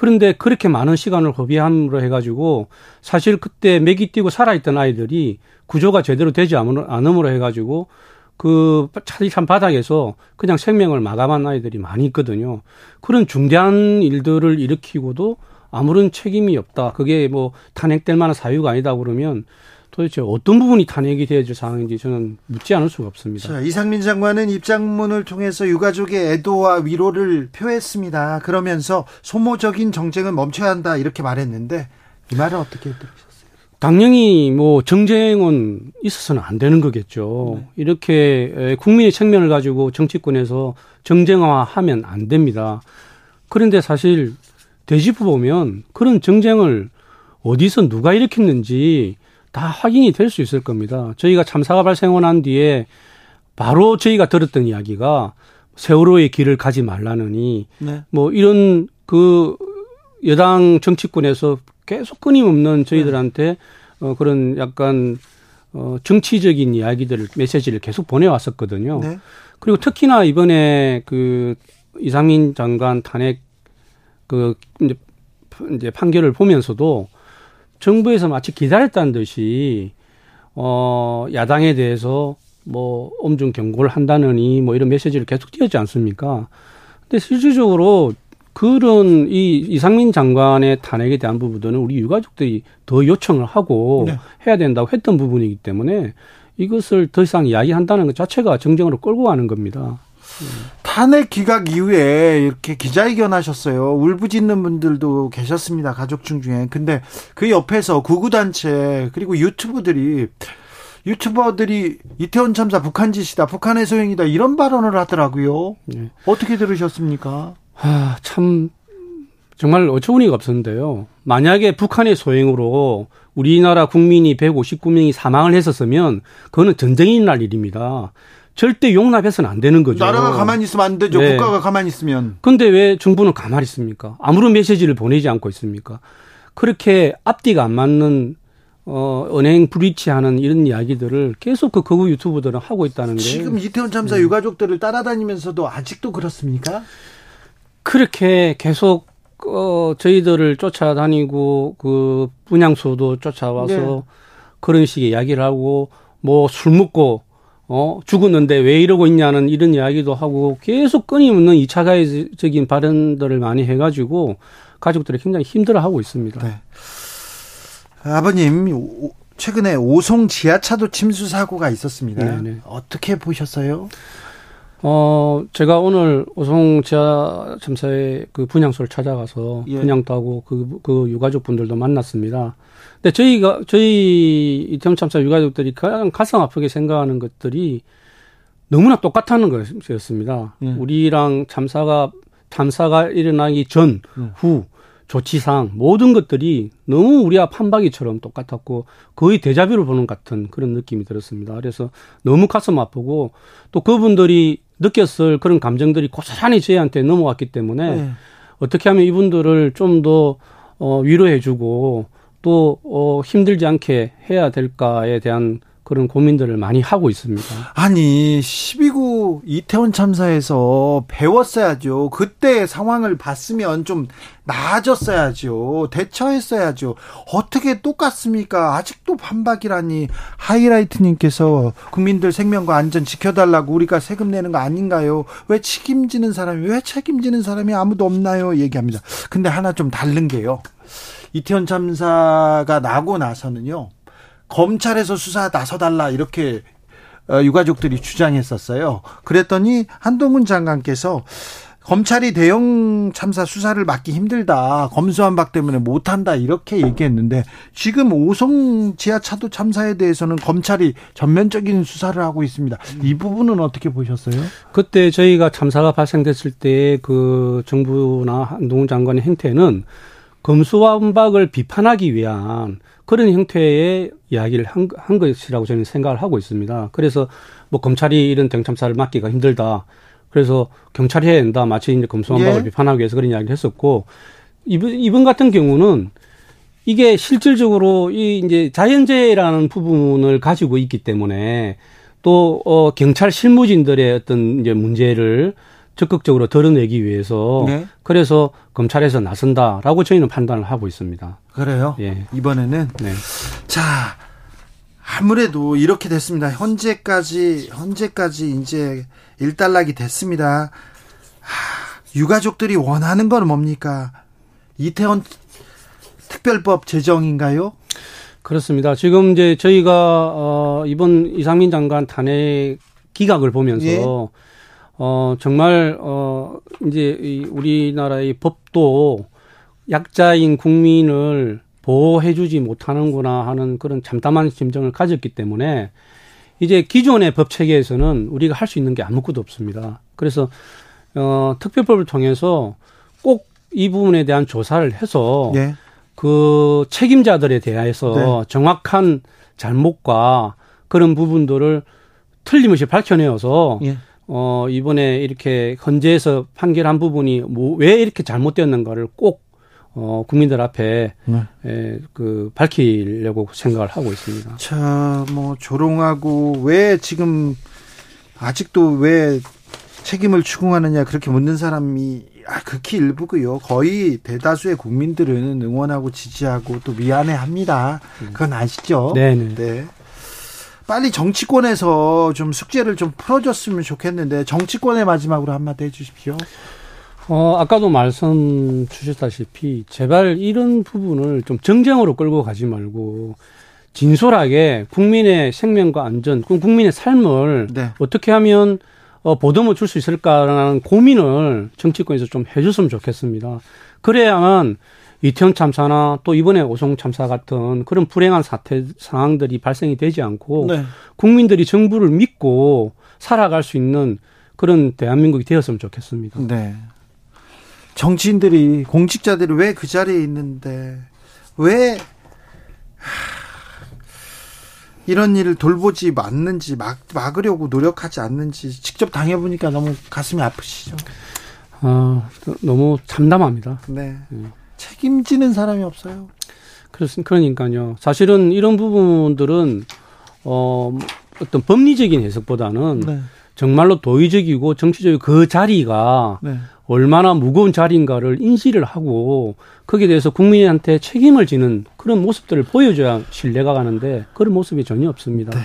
S6: 그런데 그렇게 많은 시간을 허비함으로 해가지고 사실 그때 맥이 뛰고 살아있던 아이들이 구조가 제대로 되지 않음으로 해가지고 그 차디찬 바닥에서 그냥 생명을 마감한 아이들이 많이 있거든요. 그런 중대한 일들을 일으키고도 아무런 책임이 없다. 그게 뭐 탄핵될 만한 사유가 아니다 그러면 도대체 어떤 부분이 탄핵이 되어질 상황인지 저는 묻지 않을 수가 없습니다.
S1: 자, 이상민 장관은 입장문을 통해서 유가족의 애도와 위로를 표했습니다. 그러면서 소모적인 정쟁은 멈춰야 한다 이렇게 말했는데 이 말은 어떻게 들으셨어요?
S6: 당연히 뭐 정쟁은 있어서는 안 되는 거겠죠. 이렇게 국민의 책면을 가지고 정치권에서 정쟁화하면 안 됩니다. 그런데 사실 되짚어 보면 그런 정쟁을 어디서 누가 일으켰는지 다 확인이 될 수 있을 겁니다. 저희가 참사가 발생하고 난 뒤에 바로 저희가 들었던 이야기가 세월호의 길을 가지 말라느니
S1: 네.
S6: 뭐 이런 그 여당 정치권에서 계속 끊임없는 저희들한테 어 그런 약간 어 정치적인 이야기들을 메시지를 계속 보내왔었거든요.
S1: 네.
S6: 그리고 특히나 이번에 그 이상민 장관 탄핵 그 이제 이제 판결을 보면서도 정부에서 마치 기다렸다는 듯이 어 야당에 대해서 뭐 엄중 경고를 한다느니 뭐 이런 메시지를 계속 띄었지 않습니까? 근데 실질적으로 그런 이 이상민 장관의 탄핵에 대한 부분들은 우리 유가족들이 더 요청을 하고
S1: 네.
S6: 해야 된다고 했던 부분이기 때문에 이것을 더 이상 이야기한다는 것 자체가 정쟁으로 끌고 가는 겁니다.
S1: 탄핵 기각 이후에 이렇게 기자회견 하셨어요. 울부짖는 분들도 계셨습니다. 가족중 중에. 근데 그 옆에서 구구단체 그리고 유튜브들이 유튜버들이 이태원 참사 북한 짓이다, 북한의 소행이다 이런 발언을 하더라고요.
S6: 네.
S1: 어떻게 들으셨습니까?
S6: 아, 참 정말 어처구니가 없었는데요. 만약에 북한의 소행으로 우리나라 국민이 159명이 사망을 했었으면 그거는 전쟁이 일어날 일입니다. 절대 용납해서는 안 되는 거죠.
S1: 나라가 가만히 있으면 안 되죠.
S6: 네.
S1: 국가가 가만히 있으면.
S6: 근데 왜 정부는 가만히 있습니까? 아무런 메시지를 보내지 않고 있습니까? 그렇게 앞뒤가 안 맞는 어, 은행 브리치하는 이런 이야기들을 계속 그 거구 유튜브들은 하고 있다는 게
S1: 지금 이태원 참사 유가족들을 따라다니면서도 아직도 그렇습니까?
S6: 그렇게 계속 어 저희들을 쫓아다니고 그 분향소도 쫓아와서
S1: 네.
S6: 그런 식의 이야기를 하고 뭐 술 먹고 어 죽었는데 왜 이러고 있냐는 이런 이야기도 하고 계속 끊임없는 이차 가해적인 발언들을 많이 해가지고 가족들이 굉장히 힘들어하고 있습니다.
S1: 네. 아버님 오- 최근에 오송 지하차도 침수 사고가 있었습니다.
S6: 네, 네.
S1: 어떻게 보셨어요?
S6: 어, 제가 오늘 오송 지하 참사의 그 분향소를 찾아가서
S1: 예.
S6: 분향도 하고 그, 그 유가족 분들도 만났습니다. 근데 저희가, 저희 이태원 참사 유가족들이 가장 가슴 아프게 생각하는 것들이 너무나 똑같다는 것이었습니다.
S1: 예.
S6: 우리랑 참사가, 참사가 일어나기 전,
S1: 음.
S6: 후, 조치상 모든 것들이 너무 우리와 판박이처럼 똑같았고 거의 대자뷰를 보는 같은 그런 느낌이 들었습니다. 그래서 너무 가슴 아프고 또 그분들이 느꼈을 그런 감정들이 고스란히 저희한테 넘어왔기 때문에 네. 어떻게 하면 이분들을 좀더 어, 위로해주고 또 어, 힘들지 않게 해야 될까에 대한 그런 고민들을 많이 하고 있습니다.
S1: 아니 12구 이태원 참사에서 배웠어야죠. 그때 상황을 봤으면 좀 나아졌어야죠. 대처했어야죠. 어떻게 똑같습니까? 아직도 반박이라니 하이라이트님께서 국민들 생명과 안전 지켜달라고 우리가 세금 내는 거 아닌가요? 왜 책임지는 사람이 왜 책임지는 사람이 아무도 없나요? 얘기합니다. 근데 하나 좀 다른 게요. 이태원 참사가 나고 나서는요. 검찰에서 수사 나서달라 이렇게 어, 유가족들이 주장했었어요. 그랬더니 한동훈 장관께서 검찰이 대형 참사 수사를 맡기 힘들다. 검수한박 때문에 못한다. 이렇게 얘기했는데 지금 오송 지하차도 참사에 대해서는 검찰이 전면적인 수사를 하고 있습니다. 이 부분은 어떻게 보셨어요?
S6: 그때 저희가 참사가 발생됐을 때 그 정부나 한동훈 장관의 행태는 검수완박을 비판하기 위한 그런 형태의 이야기를 한, 한 것이라고 저는 생각을 하고 있습니다. 그래서 뭐 검찰이 이런 대참사를 막기가 힘들다. 그래서 경찰이 해야 된다. 마치 이제 검수완박을 예. 비판하기 위해서 그런 이야기를 했었고 이번 이번 같은 경우는 이게 실질적으로 이 이제 자연재해라는 부분을 가지고 있기 때문에 또 어, 경찰 실무진들의 어떤 이제 문제를 적극적으로 드러내기 위해서 네. 그래서 검찰에서 나선다라고 저희는 판단을 하고 있습니다.
S1: 그래요? 예. 이번에는 네. 자 아무래도 이렇게 됐습니다. 현재까지 현재까지 이제 일단락이 됐습니다. 하, 유가족들이 원하는 건 뭡니까? 이태원 특별법 제정인가요?
S6: 그렇습니다. 지금 이제 저희가 어 이번 이상민 장관 탄핵 기각을 보면서 예. 어, 정말, 어, 이제 이 우리나라의 법도 약자인 국민을 보호해주지 못하는구나 하는 그런 참담한 심정을 가졌기 때문에 이제 기존의 법 체계에서는 우리가 할 수 있는 게 아무것도 없습니다. 그래서, 어, 특별법을 통해서 꼭 이 부분에 대한 조사를 해서 네. 그 책임자들에 대해서 네. 정확한 잘못과 그런 부분들을 틀림없이 밝혀내어서 예. 어, 이번에 이렇게 헌재에서 판결한 부분이 뭐 왜 이렇게 잘못되었는가를 꼭 어, 국민들 앞에 네. 에, 그 밝히려고 생각을 하고 있습니다.
S1: 자, 뭐 조롱하고 왜 지금 아직도 왜 책임을 추궁하느냐 그렇게 묻는 사람이 아, 극히 일부고요. 거의 대다수의 국민들은 응원하고 지지하고 또 미안해합니다. 그건 아시죠?
S6: 네 네.
S1: 네. 빨리 정치권에서 좀 숙제를 좀 풀어줬으면 좋겠는데 정치권의 마지막으로 한마디 해주십시오.
S6: 어, 아까도 말씀 주셨다시피 제발 이런 부분을 좀 정쟁으로 끌고 가지 말고 진솔하게 국민의 생명과 안전, 국민의 삶을 네. 어떻게 하면 어, 보듬어 줄 수 있을까라는 고민을 정치권에서 좀 해줬으면 좋겠습니다. 그래야만 이태원 참사나 또 이번에 오송 참사 같은 그런 불행한 사태 상황들이 발생이 되지 않고 네. 국민들이 정부를 믿고 살아갈 수 있는 그런 대한민국이 되었으면 좋겠습니다.
S1: 네. 정치인들이 공직자들이 왜 그 자리에 있는데 왜 이런 일을 돌보지 않는지 막, 막으려고 노력하지 않는지 직접 당해보니까 너무 가슴이 아프시죠?
S6: 아, 너무 참담합니다.
S1: 네. 네. 책임지는 사람이 없어요.
S6: 그렇습니다. 그러니까요. 사실은 이런 부분들은 어 어떤 법리적인 해석보다는 네. 정말로 도의적이고 정치적이고 그 자리가 네. 얼마나 무거운 자리인가를 인지를 하고 거기에 대해서 국민한테 책임을 지는 그런 모습들을 보여줘야 신뢰가 가는데 그런 모습이 전혀 없습니다. 네.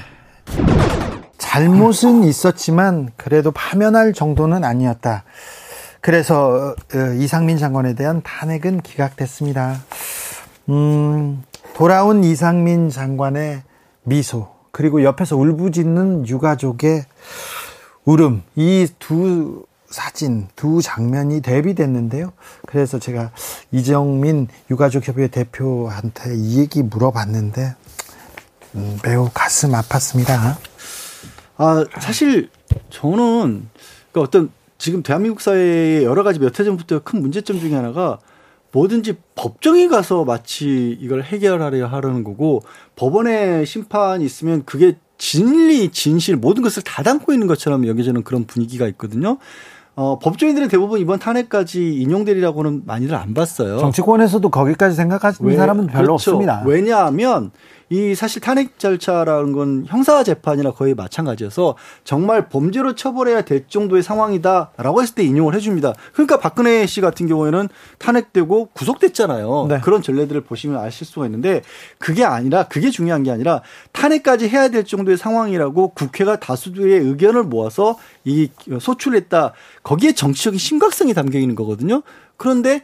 S1: 잘못은 있었지만 그래도 파면할 정도는 아니었다. 그래서 어, 이상민 장관에 대한 탄핵은 기각됐습니다. 음, 돌아온 이상민 장관의 미소 그리고 옆에서 울부짖는 유가족의 울음 이 두 사진 두 장면이 대비됐는데요. 그래서 제가 이정민 유가족협의회 대표한테 이 얘기 물어봤는데 음, 매우 가슴 아팠습니다.
S2: 아 사실 저는 그 어떤 지금 대한민국 사회의 여러 가지 몇 해 전부터 큰 문제점 중에 하나가 뭐든지 법정에 가서 마치 이걸 해결하려 하려는 거고 법원에 심판이 있으면 그게 진리, 진실 모든 것을 다 담고 있는 것처럼 여겨지는 그런 분위기가 있거든요. 어, 법조인들은 대부분 이번 탄핵까지 인용되리라고는 많이들 안 봤어요.
S1: 정치권에서도 거기까지 생각하시는
S2: 왜-
S1: 사람은 별로
S2: 그렇죠.
S1: 없습니다.
S2: 왜냐하면 이 사실 탄핵 절차라는 건 형사 재판이나 거의 마찬가지여서 정말 범죄로 처벌해야 될 정도의 상황이다라고 했을 때 인용을 해줍니다. 그러니까 박근혜 씨 같은 경우에는 탄핵되고 구속됐잖아요.
S1: 네.
S2: 그런 전례들을 보시면 아실 수가 있는데 그게 아니라 그게 중요한 게 아니라 탄핵까지 해야 될 정도의 상황이라고 국회가 다수의 의견을 모아서 이 소출했다. 거기에 정치적인 심각성이 담겨 있는 거거든요. 그런데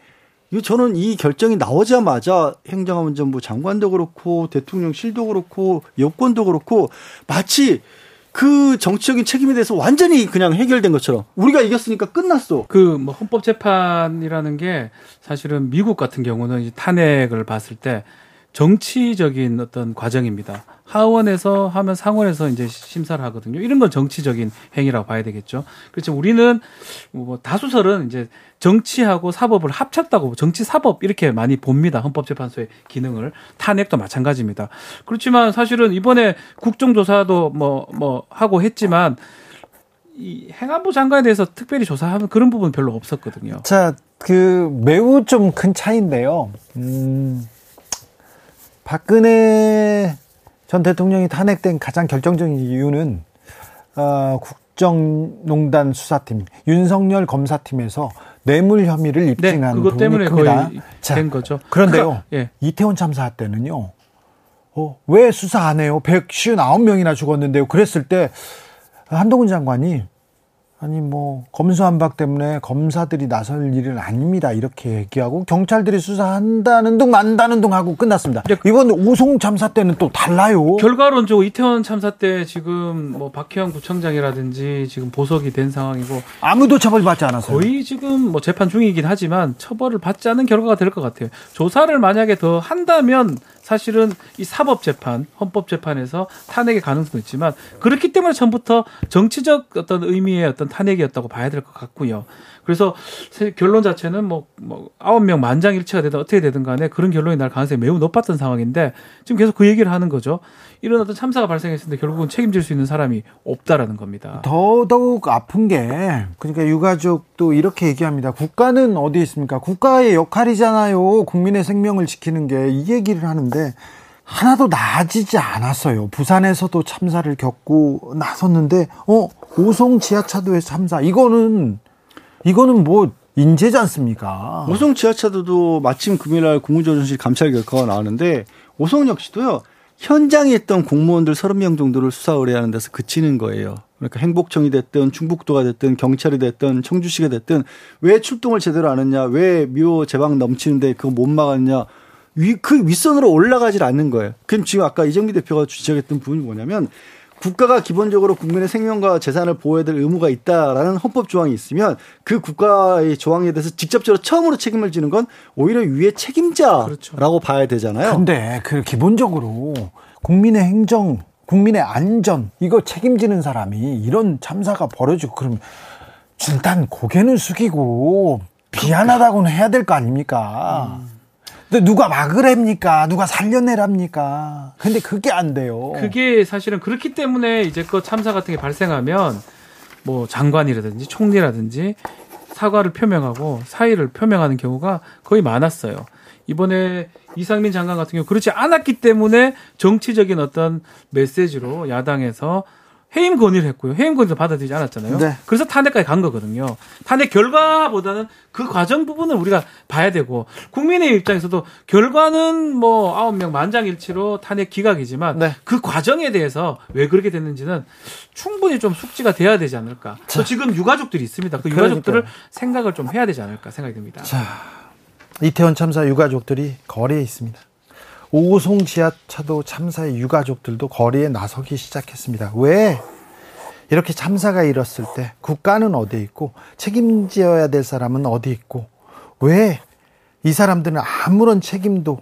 S2: 이 저는 이 결정이 나오자마자 행정안전부 장관도 그렇고 대통령실도 그렇고 여권도 그렇고 마치 그 정치적인 책임에 대해서 완전히 그냥 해결된 것처럼 우리가 이겼으니까 끝났어.
S3: 그 뭐 헌법 재판이라는 게 사실은 미국 같은 경우는 이제 탄핵을 봤을 때 정치적인 어떤 과정입니다. 하원에서 하면 상원에서 이제 심사를 하거든요. 이런 건 정치적인 행위라고 봐야 되겠죠. 그렇죠. 우리는 뭐 다수설은 이제 정치하고 사법을 합쳤다고 정치 사법 이렇게 많이 봅니다. 헌법재판소의 기능을 탄핵도 마찬가지입니다. 그렇지만 사실은 이번에 국정조사도 뭐뭐 하고 했지만 이 행안부 장관에 대해서 특별히 조사하는 그런 부분 별로 없었거든요.
S1: 자, 그 매우 좀 큰 차이인데요. 음, 박근혜 전 대통령이 탄핵된 가장 결정적인 이유는 어, 국정농단 수사팀 윤석열 검사팀에서 뇌물 혐의를
S3: 네,
S1: 입증한
S3: 그것
S1: 부분이
S3: 때문에
S1: 큽니다.
S3: 거의
S1: 자,
S3: 된 거죠.
S1: 그런데요.
S3: 그러니까, 예.
S1: 이태원 참사 때는요. 어, 왜 수사 안 해요? 159명이나 죽었는데요. 그랬을 때 한동훈 장관이 아니 뭐 검수한박 때문에 검사들이 나설 일은 아닙니다. 이렇게 얘기하고 경찰들이 수사한다는 둥 만다는 둥 하고 끝났습니다.
S3: 예.
S1: 이번 오송 참사 때는 또 달라요.
S3: 결과론적으로 이태원 참사 때 지금 뭐 박혜영 구청장이라든지 지금 보석이 된 상황이고
S1: 아무도 처벌받지 않았어요.
S3: 거의 지금 뭐 재판 중이긴 하지만 처벌을 받지 않은 결과가 될 것 같아요. 조사를 만약에 더 한다면 사실은 이 사법 재판, 헌법 재판에서 탄핵의 가능성도 있지만 그렇기 때문에 처음부터 정치적 어떤 의미의 어떤 탄핵이었다고 봐야 될 것 같고요. 그래서 세- 결론 자체는 뭐, 뭐, 아홉 명 만장일치가 되든 어떻게 되든 간에 그런 결론이 날 가능성이 매우 높았던 상황인데 지금 계속 그 얘기를 하는 거죠. 이런 어떤 참사가 발생했을 때 결국은 책임질 수 있는 사람이 없다라는 겁니다.
S1: 더더욱 아픈 게 그러니까 유가족도 이렇게 얘기합니다. 국가는 어디 있습니까? 국가의 역할이잖아요. 국민의 생명을 지키는 게 이 얘기를 하는데 하나도 나아지지 않았어요. 부산에서도 참사를 겪고 나섰는데 어 오송 지하차도의 참사 이거는 이거는 뭐 인재지 않습니까?
S2: 오송 지하차도도 마침 금요일 날 국무조정실 감찰 결과가 나왔는데 오송 역시도요 현장에 있던 공무원들 30명 정도를 수사 의뢰하는 데서 그치는 거예요. 그러니까 행복청이 됐든 충북도가 됐든 경찰이 됐든 청주시가 됐든 왜 출동을 제대로 안 했냐 왜 미호 제방 넘치는데 그거 못 막았냐 위, 그 윗선으로 올라가질 않는 거예요. 그럼 지금 아까 이정미 대표가 지적했던 부분이 뭐냐면 국가가 기본적으로 국민의 생명과 재산을 보호해야 될 의무가 있다라는 헌법 조항이 있으면 그 국가의 조항에 대해서 직접적으로 처음으로 책임을 지는 건 오히려 위의 책임자라고
S3: 그렇죠.
S2: 봐야 되잖아요.
S1: 근데 그 기본적으로 국민의 행정, 국민의 안전 이거 책임지는 사람이 이런 참사가 벌어지고 그러면 일단 고개는 숙이고 미안하다고는 해야 될 거 아닙니까? 근데 누가 막으랍니까? 누가 살려내랍니까? 근데 그게 안 돼요.
S3: 그게 사실은 그렇기 때문에 이제 그 참사 같은 게 발생하면 뭐 장관이라든지 총리라든지 사과를 표명하고 사의를 표명하는 경우가 거의 많았어요. 이번에 이상민 장관 같은 경우 그렇지 않았기 때문에 정치적인 어떤 메시지로 야당에서 해임 건의를 했고요. 해임 건의도 받아들이지 않았잖아요.
S1: 네.
S3: 그래서 탄핵까지 간 거거든요. 탄핵 결과보다는 그 과정 부분을 우리가 봐야 되고 국민의 입장에서도 결과는 뭐 아홉 명 만장일치로 탄핵 기각이지만
S1: 네.
S3: 그 과정에 대해서 왜 그렇게 됐는지는 충분히 좀 숙지가 돼야 되지 않을까. 또 지금 유가족들이 있습니다. 그 유가족들을
S1: 그러니까요.
S3: 생각을 좀 해야 되지 않을까 생각이 듭니다.
S1: 이태원 참사 유가족들이 거리에 있습니다. 오송 지하차도 참사의 유가족들도 거리에 나서기 시작했습니다. 왜? 이렇게 참사가 일었을 때 국가는 어디 있고 책임져야 될 사람은 어디 있고 왜 이 사람들은 아무런 책임도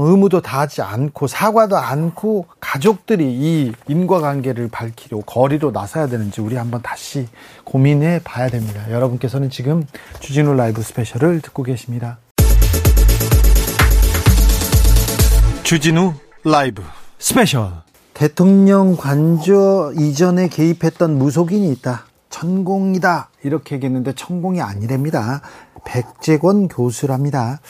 S1: 의무도 다하지 않고 사과도 않고 가족들이 이 인과관계를 밝히려 거리로 나서야 되는지 우리 한번 다시 고민해 봐야 됩니다. 여러분께서는 지금 주진우 라이브 스페셜을 듣고 계십니다. 주진우 라이브 스페셜 대통령 관저 이전에 개입했던 무속인이 있다. 천공이다. 이렇게 얘기했는데 천공이 아니랍니다. 백재권 교수랍니다.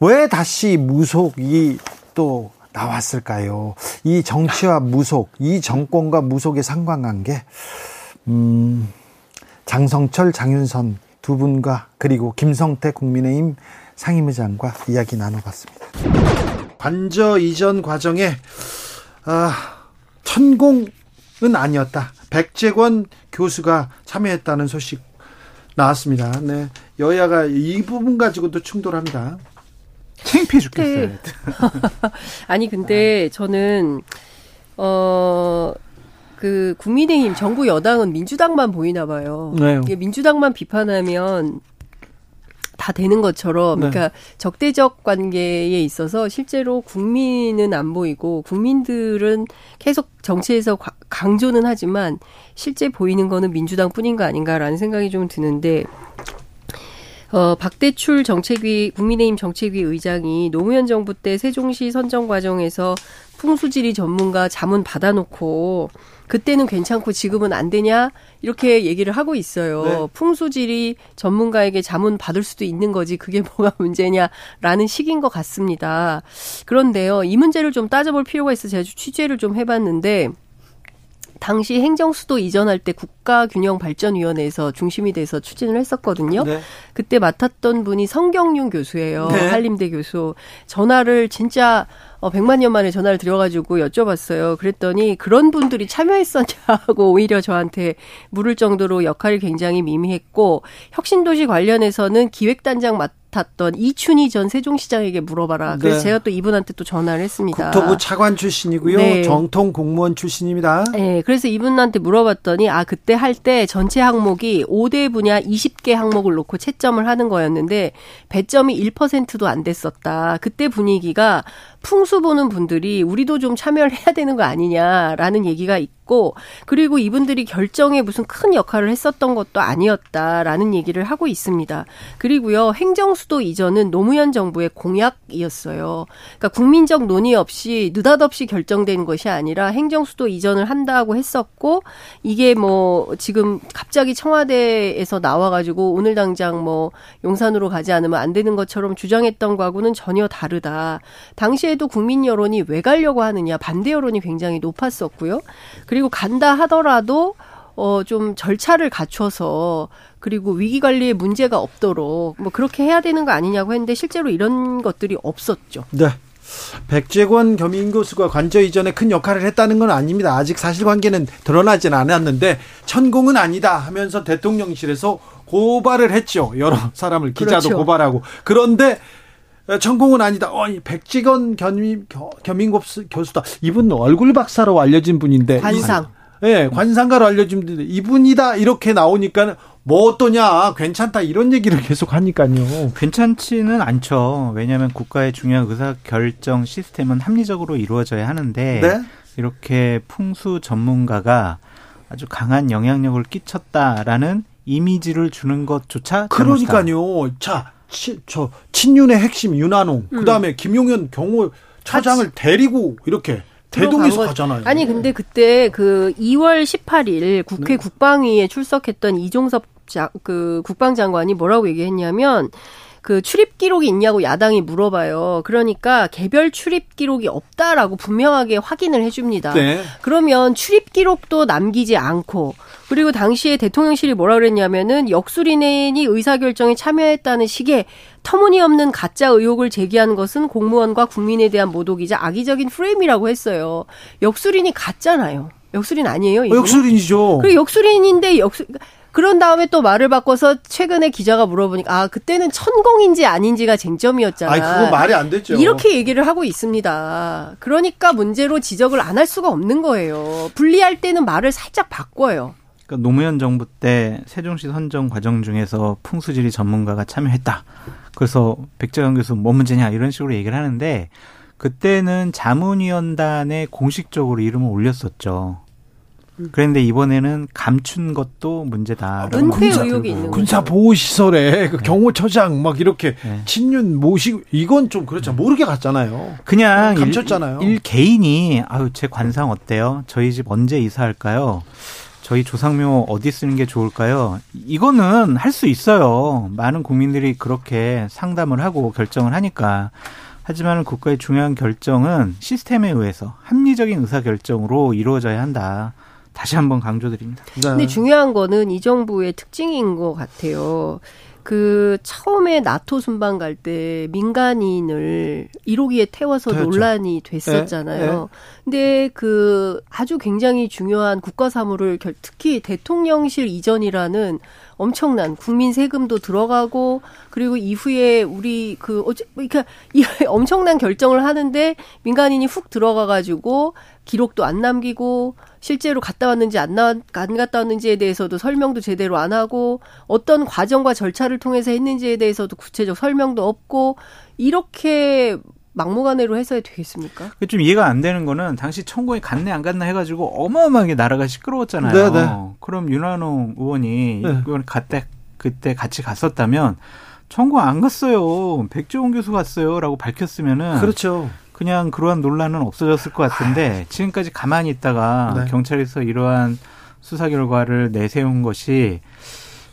S1: 왜 다시 무속이 또 나왔을까요? 이 정치와 무속, 이 정권과 무속의 상관관계, 음, 장성철, 장윤선 두 분과 그리고 김성태 국민의힘 상임의장과 이야기 나눠봤습니다. 관저 이전 과정에 아, 천공은 아니었다. 백재권 교수가 참여했다는 소식 나왔습니다. 네. 여야가 이 부분 가지고도 충돌합니다.
S2: 창피해 죽겠어요. 네. (laughs)
S7: 아니 근데 저는 어. 그 국민의힘 정부 여당은 민주당만 보이나 봐요. 네. 민주당만 비판하면 다 되는 것처럼 네. 그러니까 적대적 관계에 있어서 실제로 국민은 안 보이고 국민들은 계속 정치에서 강조는 하지만 실제 보이는 거는 민주당뿐인 거 아닌가라는 생각이 좀 드는데 어, 박대출 정책위, 국민의힘 정책위 의장이 노무현 정부 때 세종시 선정 과정에서 풍수지리 전문가 자문 받아놓고 그때는 괜찮고 지금은 안 되냐 이렇게 얘기를 하고 있어요. 네. 풍수지리 전문가에게 자문 받을 수도 있는 거지 그게 (laughs) 뭐가 문제냐라는 식인 것 같습니다. 그런데요 이 문제를 좀 따져볼 필요가 있어 제가 취재를 좀 해봤는데 당시 행정수도 이전할 때 국가균형발전위원회에서 중심이 돼서 추진을 했었거든요. 네. 그때 맡았던 분이 성경윤 교수예요. 네. 한림대 교수. 전화를 진짜 어, 100만 년 만에 전화를 드려가지고 여쭤봤어요. 그랬더니 그런 분들이 참여했었냐고 (laughs) 오히려 저한테 물을 정도로 역할이 굉장히 미미했고 혁신도시 관련해서는 기획단장 맡 맡았던 이춘희 전 세종시장에게 물어봐라. 그래서 네. 제가 또 이분한테 또 전화를 했습니다.
S1: 국토부 차관 출신이고요. 네. 정통 공무원 출신입니다.
S7: 네. 그래서 이분한테 물어봤더니 아 그때 할 때 전체 항목이 5대 분야 20개 항목을 놓고 채점을 하는 거였는데 배점이 1%도 안 됐었다. 그때 분위기가 풍수 보는 분들이 우리도 좀 참여를 해야 되는 거 아니냐라는 얘기가 있고 그리고 이분들이 결정에 무슨 큰 역할을 했었던 것도 아니었다라는 얘기를 하고 있습니다. 그리고요 행정 수도 이전은 노무현 정부의 공약이었어요. 그러니까 국민적 논의 없이 느닷없이 결정된 것이 아니라 행정 수도 이전을 한다고 했었고 이게 뭐 지금 갑자기 청와대에서 나와가지고 오늘 당장 뭐 용산으로 가지 않으면 안 되는 것처럼 주장했던 거하고는 전혀 다르다. 당시에 당시에도 국민 여론이 왜 가려고 하느냐 반대 여론이 굉장히 높았었고요. 그리고 간다 하더라도 어, 좀 절차를 갖춰서 그리고 위기 관리에 문제가 없도록 뭐 그렇게 해야 되는 거 아니냐고 했는데 실제로 이런 것들이 없었죠.
S1: 네. 백재권 겸임 교수가 관저 이전에 큰 역할을 했다는 건 아닙니다. 아직 사실관계는 드러나진 않았는데 천공은 아니다 하면서 대통령실에서 고발을 했죠. 여러 사람을 기자도 그렇죠. 고발하고 그런데 전공은 아니다. 어, 백지건 겸임, 겸임 교수다. 이분 얼굴 박사로 알려진 분인데.
S7: 관상.
S1: 예, 네, 관상가로 알려진 분인데 이분이다 이렇게 나오니까 뭐 어떠냐 괜찮다 이런 얘기를 계속 하니까요.
S8: 괜찮지는 않죠. 왜냐하면 국가의 중요한 의사 결정 시스템은 합리적으로 이루어져야 하는데 네? 이렇게 풍수 전문가가 아주 강한 영향력을 끼쳤다라는 이미지를 주는 것조차
S1: 그러니까요. 자 치, 저 친윤의 핵심 윤한홍, 음. 그다음에 김용현 경호 차장을 데리고 이렇게 대동에서 가잖아요.
S7: 아니 근데 그때 그 2월 18일 국회 네. 국방위에 출석했던 이종섭 자, 그 국방장관이 뭐라고 얘기했냐면 그 출입 기록이 있냐고 야당이 물어봐요. 그러니까 개별 출입 기록이 없다라고 분명하게 확인을 해줍니다. 네. 그러면 출입 기록도 남기지 않고 그리고 당시에 대통령실이 뭐라 그랬냐면은 역술인이 의사결정에 참여했다는 식의 터무니없는 가짜 의혹을 제기한 것은 공무원과 국민에 대한 모독이자 악의적인 프레임이라고 했어요. 역술인이 가짜나요. 역술인 아니에요?
S1: 이거는? 역술인이죠.
S7: 그 역술인인데 역술 그런 다음에 또 말을 바꿔서 최근에 기자가 물어보니까 아 그때는 천공인지 아닌지가 쟁점이었잖아.
S1: 아 그거 말이 안 됐죠.
S7: 이렇게 얘기를 하고 있습니다. 그러니까 문제로 지적을 안 할 수가 없는 거예요. 분리할 때는 말을 살짝 바꿔요.
S8: 그러니까 노무현 정부 때 세종시 선정 과정 중에서 풍수지리 전문가가 참여했다. 그래서 백재현 교수 뭐 문제냐 이런 식으로 얘기를 하는데 그때는 자문위원단에 공식적으로 이름을 올렸었죠. 그런데 이번에는 감춘 것도 문제다.
S7: 은폐 의혹이 있는
S1: 군사 보호 시설에 그 네. 경호처장 막 이렇게 네. 친윤 모시고 이건 좀 그렇죠. 모르게 갔잖아요.
S8: 그냥 감췄잖아요. 일, 일 개인이 아유 제 관상 어때요? 저희 집 언제 이사할까요? 저희 조상묘 어디 쓰는 게 좋을까요? 이거는 할 수 있어요. 많은 국민들이 그렇게 상담을 하고 결정을 하니까. 하지만 국가의 중요한 결정은 시스템에 의해서 합리적인 의사 결정으로 이루어져야 한다. 다시 한번 강조드립니다.
S7: 네. 근데 중요한 거는 이 정부의 특징인 것 같아요. 그 처음에 나토 순방 갈 때 민간인을 1호기에 태워서 태웠죠. 논란이 됐었잖아요. 네, 네. 근데 그 아주 굉장히 중요한 국가 사무를 특히 대통령실 이전이라는 엄청난 국민 세금도 들어가고 그리고 이후에 우리 그 어째 그러니까 (laughs) 이 엄청난 결정을 하는데 민간인이 훅 들어가 가지고 기록도 안 남기고 실제로 갔다 왔는지 안, 나, 안 갔다 왔는지에 대해서도 설명도 제대로 안 하고 어떤 과정과 절차를 통해서 했는지에 대해서도 구체적 설명도 없고 이렇게 막무가내로 해서야 되겠습니까?
S8: 좀 이해가 안 되는 거는 당시 천공이 갔네 안 갔나 해가지고 어마어마하게 나라가 시끄러웠잖아요. 네네. 네. 그럼 윤한홍 의원이 네. 그걸 갔대 그때 같이 갔었다면 천공 안 갔어요. 백종원 교수 갔어요라고 밝혔으면은
S1: 그렇죠.
S8: 그냥 그러한 논란은 없어졌을 것 같은데 지금까지 가만히 있다가 네. 경찰에서 이러한 수사 결과를 내세운 것이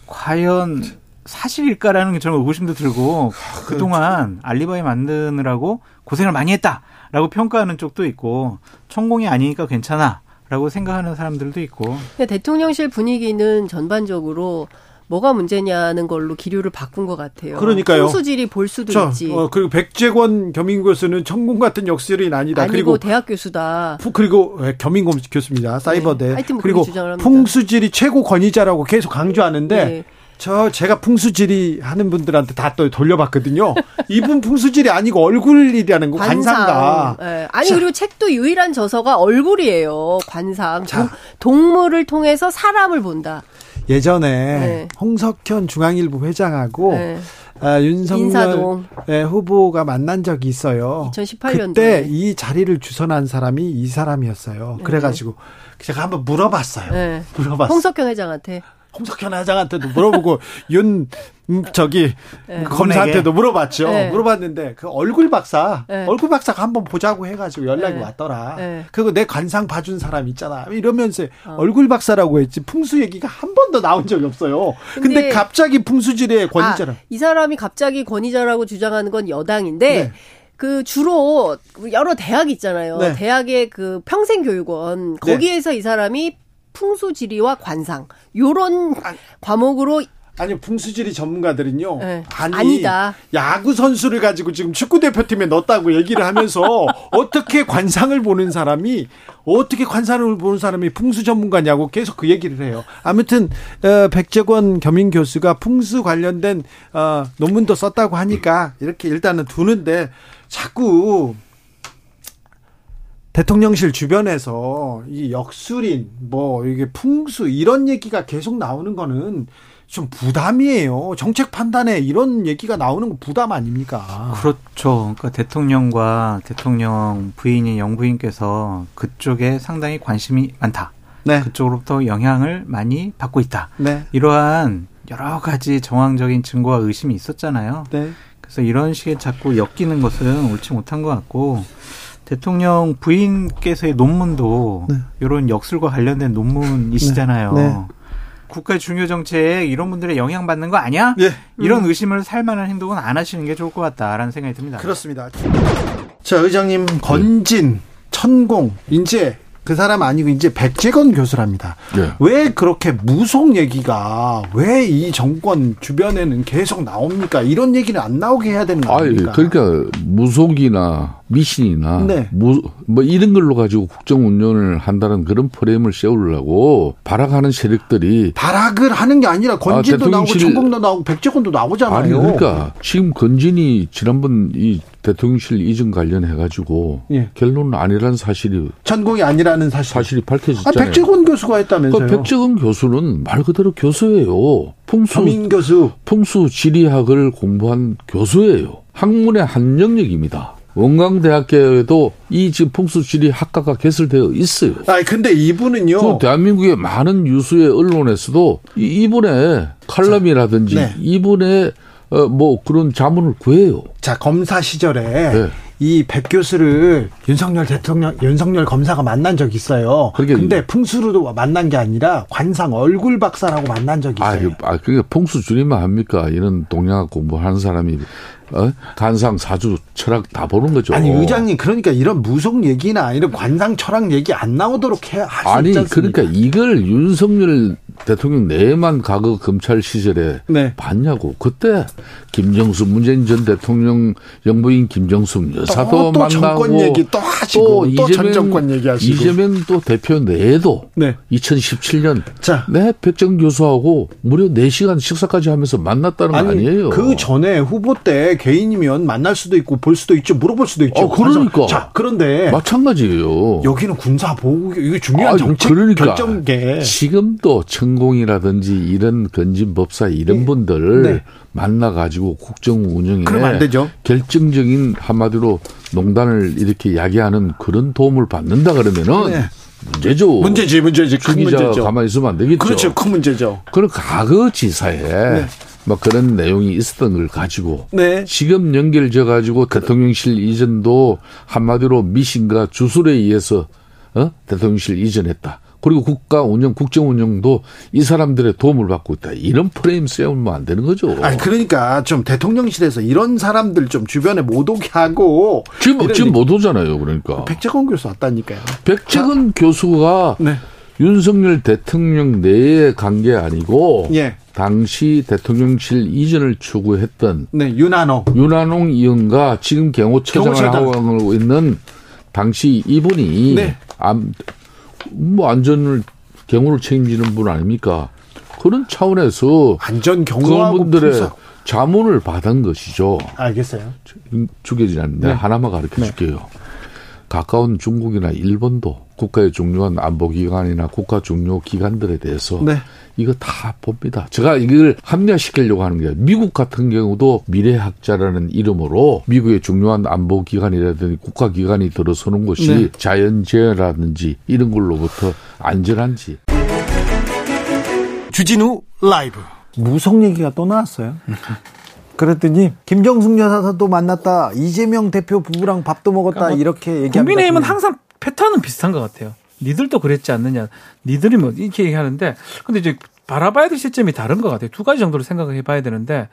S8: 과연 사실일까라는 게 저는 의구심도 들고 아, 그동안 알리바이 만드느라고 고생을 많이 했다라고 평가하는 쪽도 있고 천공이 아니니까 괜찮아 라고 생각하는 사람들도 있고.
S7: 대통령실 분위기는 전반적으로 뭐가 문제냐는 걸로 기류를 바꾼 것 같아요.
S1: 그러니까요.
S7: 수질이 볼 수도 저, 있지.
S1: 어, 그리고 백재권 겸임 교수는 천공 같은 역술인 아니다.
S7: 아니고
S1: 그리고
S7: 대학 교수다.
S1: 그리고 예, 겸임 교수입니다. 사이버대. 네. 뭐 그리고 풍수질이 최고 권위자라고 계속 강조하는데 네. 저 제가 풍수질이 하는 분들한테 다 또 돌려봤거든요. (laughs) 이분 풍수질이 아니고 얼굴이라는 거 관상. 관상가.
S7: 네. 아니 자. 그리고 책도 유일한 저서가 얼굴이에요. 관상. 자. 동물을 통해서 사람을 본다.
S1: 예전에 네. 홍석현 중앙일보 회장하고 네. 아, 윤석열 네, 후보가 만난 적이 있어요.
S7: 2018년도에.
S1: 그때 이 자리를 주선한 사람이 이 사람이었어요. 네. 그래가지고 제가 한번 물어봤어요. 네.
S7: 물어봤어요. 홍석현 회장한테.
S1: 홍석현 회장한테도 물어보고 (laughs) 윤 음, 저기 네. 검사한테도 물어봤죠. 네. 물어봤는데 그 얼굴 박사 네. 얼굴 박사가 한번 보자고 해가지고 연락이 네. 왔더라. 네. 그리고 내 관상 봐준 사람 있잖아. 이러면서 어. 얼굴 박사라고 했지 풍수 얘기가 한 번도 나온 적이 없어요. 근데, 근데 갑자기 풍수질의 권위자라. 아,
S7: 이 사람이 갑자기 권위자라고 주장하는 건 여당인데. 네. 그 주로 여러 대학 있잖아요. 대학의 그 평생교육원 거기에서 이 사람이 풍수지리와 관상 요런 과목으로
S1: 아니 풍수지리 전문가들은요. 네. 아니, 아니 다. 야구 선수를 가지고 지금 축구 대표팀에 넣었다고 얘기를 하면서 (laughs) 어떻게 관상을 보는 사람이 어떻게 관상을 보는 사람이 풍수 전문가냐고 계속 그 얘기를 해요. 아무튼 어, 백재권 겸임 교수가 풍수 관련된 어, 논문도 썼다고 하니까 이렇게 일단은 두는데 자꾸 대통령실 주변에서 이 역술인 뭐 이게 풍수 이런 얘기가 계속 나오는 거는 좀 부담이에요. 정책 판단에 이런 얘기가 나오는 거 부담 아닙니까?
S8: 그렇죠. 그러니까 대통령과 대통령 부인인 영부인께서 그쪽에 상당히 관심이 많다. 네. 그쪽으로부터 영향을 많이 받고 있다. 네. 이러한 여러 가지 정황적인 증거와 의심이 있었잖아요. 네. 그래서 이런 식의 자꾸 엮이는 것은 옳지 못한 것 같고 대통령 부인께서의 논문도 네. 이런 역술과 관련된 논문이시잖아요. 네. 네. 국가의 중요 정책 이런 분들의 영향 받는 거 아니야? 네. 이런 음. 의심을 살 만한 행동은 안 하시는 게 좋을 것 같다라는 생각이 듭니다.
S1: 그렇습니다. 자, 의장님 건진, 천공, 인제 그 사람 아니고 이제 백재건 교수랍니다. 네. 왜 그렇게 무속 얘기가 왜 이 정권 주변에는 계속 나옵니까? 이런 얘기는 안 나오게 해야 되는 거 아닙니까?
S9: 그러니까 무속이나 미신이나 네. 무, 뭐 이런 걸로 가지고 국정 운영을 한다는 그런 프레임을 세우려고 발악하는 세력들이
S1: 발악을 하는 게 아니라 건진도 아, 나오고 천공도 나오고 백재건도 나오잖아요.
S9: 아니 그러니까 지금 건진이 지난번 이 대통령실 이전 관련해 가지고 예. 결론은 아니라는 사실이
S1: 전공이 아니라는 사실
S9: 사실이 밝혀졌잖아요.
S1: 아, 백재건 교수가 했다면서요?
S9: 그 백재건 교수는 말 그대로 교수예요.
S1: 풍수 교수
S9: 풍수 지리학을 공부한 교수예요. 학문의 한 영역입니다. 원광대학교에도 이 지금 풍수지리 학과가 개설되어 있어요.
S1: 아 근데 이분은요.
S9: 대한민국의 많은 유수의 언론에서도 이, 분의 칼럼이라든지 네. 이분의 어, 뭐 그런 자문을 구해요.
S1: 자 검사 시절에 네. 이백 교수를 윤석열 대통령, 윤석열 검사가 만난 적이 있어요. 그게 근데 풍수로 만난 게 아니라 관상 얼굴 박사라고 만난 적이 있어요.
S9: 아, 아 그게 풍수 줄이면 합니까? 이런 동양학 공부하는 사람이 어? 관상 사주 철학 다 보는 거죠.
S1: 아니 의장님 그러니까 이런 무속 얘기나 이런 관상 철학 얘기 안 나오도록 해
S9: 아니 그러니까 이걸 윤석열 대통령 내만 과거 검찰 시절에 네. 봤냐고 그때 김정수 문재인 전 대통령 영부인 김정숙 여사도 또, 또 만나고
S1: 정권 얘기 또 하시고 또, 또 이재명 정권 얘기하시고
S9: 이재명 또 대표 내에도 네. 2017년 자. 네 백정 교수하고 무려 4시간 식사까지 하면서 만났다는 아니, 거 아니에요.
S1: 그 전에 후보 때 개인이면 만날 수도 있고 볼 수도 있죠. 물어볼 수도 있죠.
S9: 어, 그러니까.
S1: 자, 그런데
S9: 마찬가지예요.
S1: 여기는 군사 보호 이게 중요한 아니, 정책 그러니까 결정계.
S9: 지금도 천공이라든지 이런 건진 법사 이런 네. 분들 네. 만나 가지고 국정 운영에 결정적인 한마디로 농단을 이렇게 야기하는 그런 도움을 받는다 그러면은 네. 문제죠.
S1: 문제지, 문제지. 큰 문제죠.
S9: 가만히 있으면 안 되겠죠.
S1: 그렇죠. 큰 문제죠.
S9: 그럼 과거 지사에 네. 뭐 그런 내용이 있었던 걸 가지고 네. 지금 연결져 가지고 대통령실 이전도 한마디로 미신과 주술에 의해서 어? 대통령실 이전했다. 그리고 국가 운영, 국정 운영도 이 사람들의 도움을 받고 있다. 이런 프레임 세우면 안 되는 거죠.
S1: 아니 그러니까 좀 대통령실에서 이런 사람들 좀 주변에 못 오게 하고
S9: 지금 지금 못 오잖아요. 그러니까
S1: 백재건 교수 왔다니까요.
S9: 백재건 교수가 네. 윤석열 대통령 내에 간게 아니고 예. 당시 대통령실 이전을 추구했던
S1: 네, 윤한홍
S9: 윤한홍 의원과 지금 경호처장을 하고 있는 당시 이분이 네. 암, 뭐 안전을 경호를 책임지는 분 아닙니까? 그런 차원에서
S1: 안전 경호하고
S9: 그분들의 분석. 자문을 받은 것이죠.
S1: 알겠어요.
S9: 죽여지지 않는데 네. 하나만 가르쳐 네. 줄게요. 가까운 중국이나 일본도 국가의 중요한 안보 기관이나 국가 중요 기관들에 대해서 네. 이거 다 봅니다. 제가 이걸 합리화시키려고 하는 게 미국 같은 경우도 미래학자라는 이름으로 미국의 중요한 안보 기관이라든지 국가 기관이 들어서는 것이 네. 자연재해라든지 이런 걸로부터 안전한지.
S1: 주진우 라이브. 무속 얘기가 또 나왔어요. (laughs) 그랬더니 김정숙 여사도 만났다. 이재명 대표 부부랑 밥도 먹었다. 그러니까 뭐 이렇게 얘기합니다.
S3: 국민의힘은 항상 패턴은 비슷한 것 같아요. 니들도 그랬지 않느냐. 니들이 뭐 이렇게 얘기하는데 근데 이제 바라봐야 될 시점이 다른 것 같아요. 두 가지 정도로 생각을 해봐야 되는데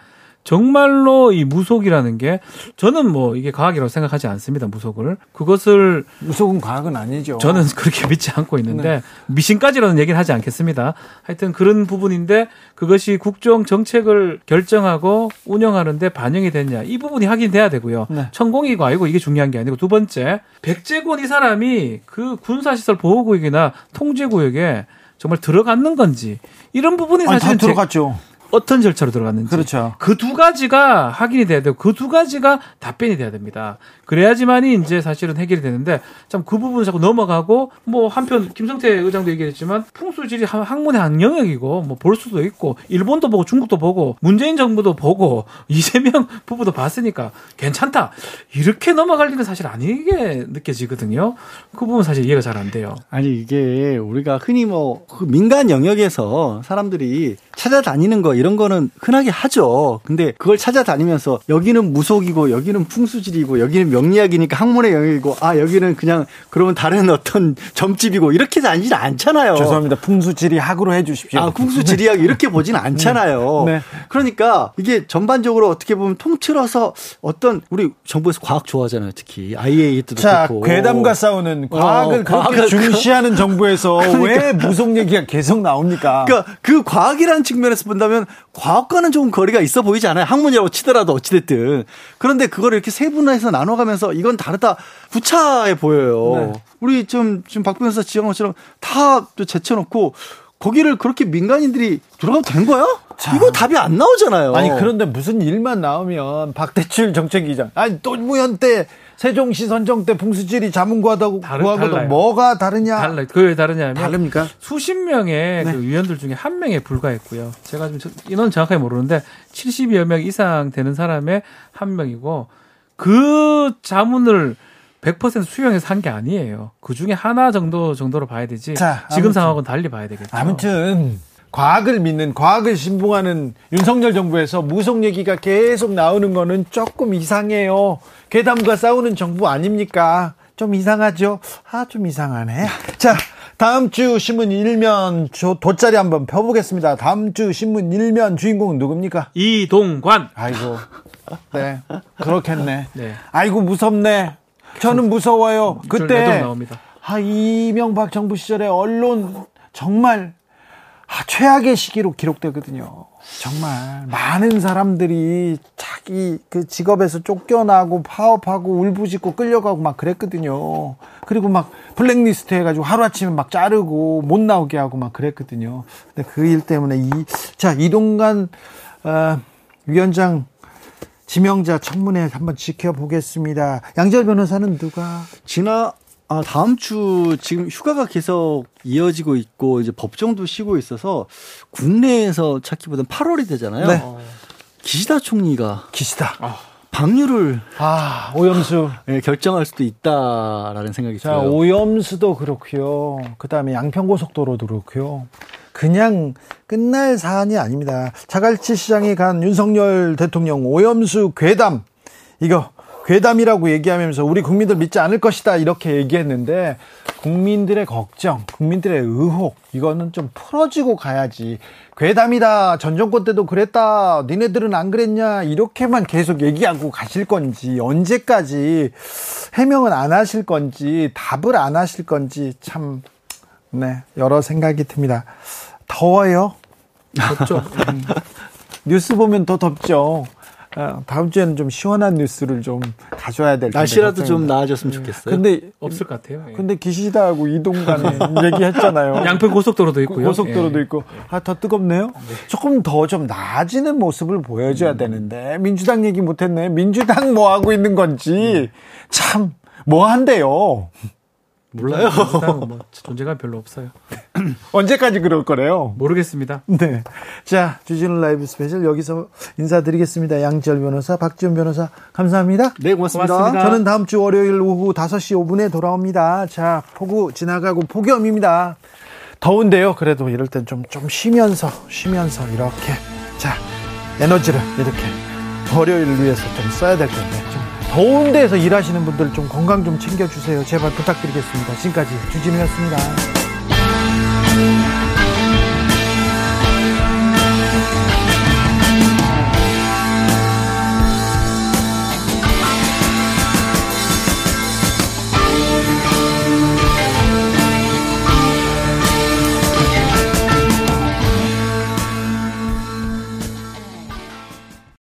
S3: 정말로 이 무속이라는 게 저는 뭐 이게 과학이라고 생각하지 않습니다. 무속을 그것을
S1: 무속은 과학은 아니죠.
S3: 저는 (laughs) 그렇게 믿지 않고 있는데 네. 미신까지라는 얘기는 하지 않겠습니다. 하여튼 그런 부분인데 그것이 국정 정책을 결정하고 운영하는데 반영이 됐냐 이 부분이 확인돼야 되고요. 네. 천공이고 아니고 이게 중요한 게 아니고 두 번째 백제군 이 사람이 그 군사시설 보호구역이나 통제구역에 정말 들어갔는 건지 이런 부분이 사실
S1: 들어갔죠.
S3: 어떤 절차로 들어갔는지
S1: 그렇죠.
S3: 그 두 가지가 확인이 돼야 되고 그 두 가지가 답변이 돼야 됩니다. 그래야지만이 이제 사실은 해결이 되는데 참 그 부분을 자꾸 넘어가고 뭐 한편 김성태 의장도 얘기했지만 풍수질이 학문의 한 영역이고 뭐 볼 수도 있고 일본도 보고 중국도 보고 문재인 정부도 보고 (laughs) 이재명 부부도 봤으니까 괜찮다 이렇게 넘어갈 일은 사실 아니게 느껴지거든요. 그 부분 사실 이해가 잘 안 돼요.
S2: 아니 이게 우리가 흔히 뭐 그 민간 영역에서 사람들이 찾아다니는 거 이런 거는 흔하게 하죠. 근데 그걸 찾아다니면서 여기는 무속이고 여기는 풍수질이고 여기는 명리학이니까 학문의 영역이고 아 여기는 그냥 그러면 다른 어떤 (laughs) 점집이고 이렇게 다니지 않잖아요.
S1: 죄송합니다. 풍수지리 학으로 해주십시오.
S2: 아 풍수지리학 이렇게 보진 않잖아요. (laughs) 네. 네. 그러니까 이게 전반적으로 어떻게 보면 통틀어서 어떤 우리 정부에서 과학 좋아하잖아요. 특히 IAEA 때도
S1: 자, 그렇고. 괴담과 싸우는 과학을 어, 그렇게 과학을 중시하는 정부에서 (laughs) 그러니까. 왜 무속 얘기가 계속 나옵니까?
S2: 그러니까 그 과학이라는 측면에서 본다면 과학과는 조금 거리가 있어 보이지 않아요? 학문이라고 치더라도 어찌됐든. 그런데 그걸 이렇게 세분화해서 나눠가면서 이건 다르다. 구차해 보여요. 네. 우리 좀, 지금 박 변호사 지적한 것처럼 다 제쳐놓고 거기를 그렇게 민간인들이 들어가도 된 거야? 자. 이거 답이 안 나오잖아요.
S1: 아니, 그런데 무슨 일만 나오면 박대출 정책위장, 아니, 노무현 때 세종시 선정 때 풍수질이 자문구하다고 구하고도 뭐가 다르냐?
S3: 달라. 그왜 다르냐면
S1: 다릅니까?
S3: 수십 명의 네. 그 위원들 중에 한 명에 불과했고요. 제가 좀 인원 정확하게 모르는데 70여 명 이상 되는 사람의 한 명이고 그 자문을 100% 수용해서 한 게 아니에요. 그 중에 하나 정도 정도로 봐야 되지. 자, 지금 상황은 달리 봐야 되겠죠.
S1: 아무튼 과학을 믿는 과학을 신봉하는 윤석열 정부에서 무속 얘기가 계속 나오는 거는 조금 이상해요. 괴담과 싸우는 정부 아닙니까? 좀 이상하죠? 아, 좀 이상하네. 자, 다음 주 신문 일면 돗자리 한번 펴보겠습니다. 다음 주 신문 일면 주인공은 누굽니까?
S3: 이동관.
S1: 아이고. 네. 그렇겠네. 네. 아이고, 무섭네. 저는 무서워요. 그때. 아, 이명박 정부 시절에 언론 정말 아, 최악의 시기로 기록되거든요. 정말 많은 사람들이 자기 그 직업에서 쫓겨나고 파업하고 울부짖고 끌려가고 막 그랬거든요. 그리고 막 블랙리스트 해가지고 하루아침에 막 자르고 못 나오게 하고 막 그랬거든요. 근데 그 일 때문에 이, 자, 이동관, 어, 위원장 지명자 청문회 한번 지켜보겠습니다. 양절 변호사는 누가?
S2: 지나 아, 다음 주 지금 휴가가 계속 이어지고 있고 이제 법정도 쉬고 있어서 국내에서 찾기보다는 8월이 되잖아요. 네. 기시다 총리가
S1: 기시다. 아.
S2: 방류를
S1: 아 오염수
S2: 네, 결정할 수도 있다라는 생각이 자, 들어요.
S1: 오염수도 그렇고요. 그다음에 양평고속도로도 그렇고요. 그냥 끝날 사안이 아닙니다. 자갈치 시장에 간 윤석열 대통령 오염수 괴담 이거 괴담이라고 얘기하면서 우리 국민들 믿지 않을 것이다 이렇게 얘기했는데 국민들의 걱정, 국민들의 의혹 이거는 좀 풀어지고 가야지. 괴담이다. 전 정권 때도 그랬다. 니네들은 안 그랬냐. 이렇게만 계속 얘기하고 가실 건지 언제까지 해명은 안 하실 건지 답을 안 하실 건지 참 네, 여러 생각이 듭니다. 더워요. 덥죠. 음. 뉴스 보면 더 덥죠. 아, 다음 주에는 좀 시원한 뉴스를 좀 가져야 될 텐데.
S2: 날씨라도 좀 나아졌으면 좋겠어요.
S1: 근데
S3: 없을 것 같아요.
S1: 예. 근데 기시다하고 이동간에 (laughs) 얘기했잖아요.
S3: 양평 고속도로도 있고요.
S1: 고속도로도 예. 있고. 아, 더 뜨겁네요. 네. 조금 더 좀 나아지는 모습을 보여줘야 음. 되는데 민주당 얘기 못했네. 민주당 뭐 하고 있는 건지 참뭐 한대요.
S3: 몰라요. 뭐 (laughs) 존재감 별로 없어요. (clears throat)
S1: 언제까지 그럴 거래요?
S3: 모르겠습니다.
S1: 네. 자, 주진우 라이브 스페셜 여기서 인사드리겠습니다. 양지열 변호사, 박지훈 변호사, 감사합니다.
S2: 네, 고맙습니다.
S1: 고맙습니다. 저는 다음 주 월요일 오후 5시 5분에 돌아옵니다. 자, 폭우 지나가고 폭염입니다. 더운데요. 그래도 이럴 땐 좀, 좀 쉬면서, 쉬면서 이렇게. 자, 에너지를 이렇게 월요일을 위해서 좀 써야 될 텐데. 좀 더운 데서 일하시는 분들 좀 건강 좀 챙겨주세요. 제발 부탁드리겠습니다. 지금까지 주진우였습니다.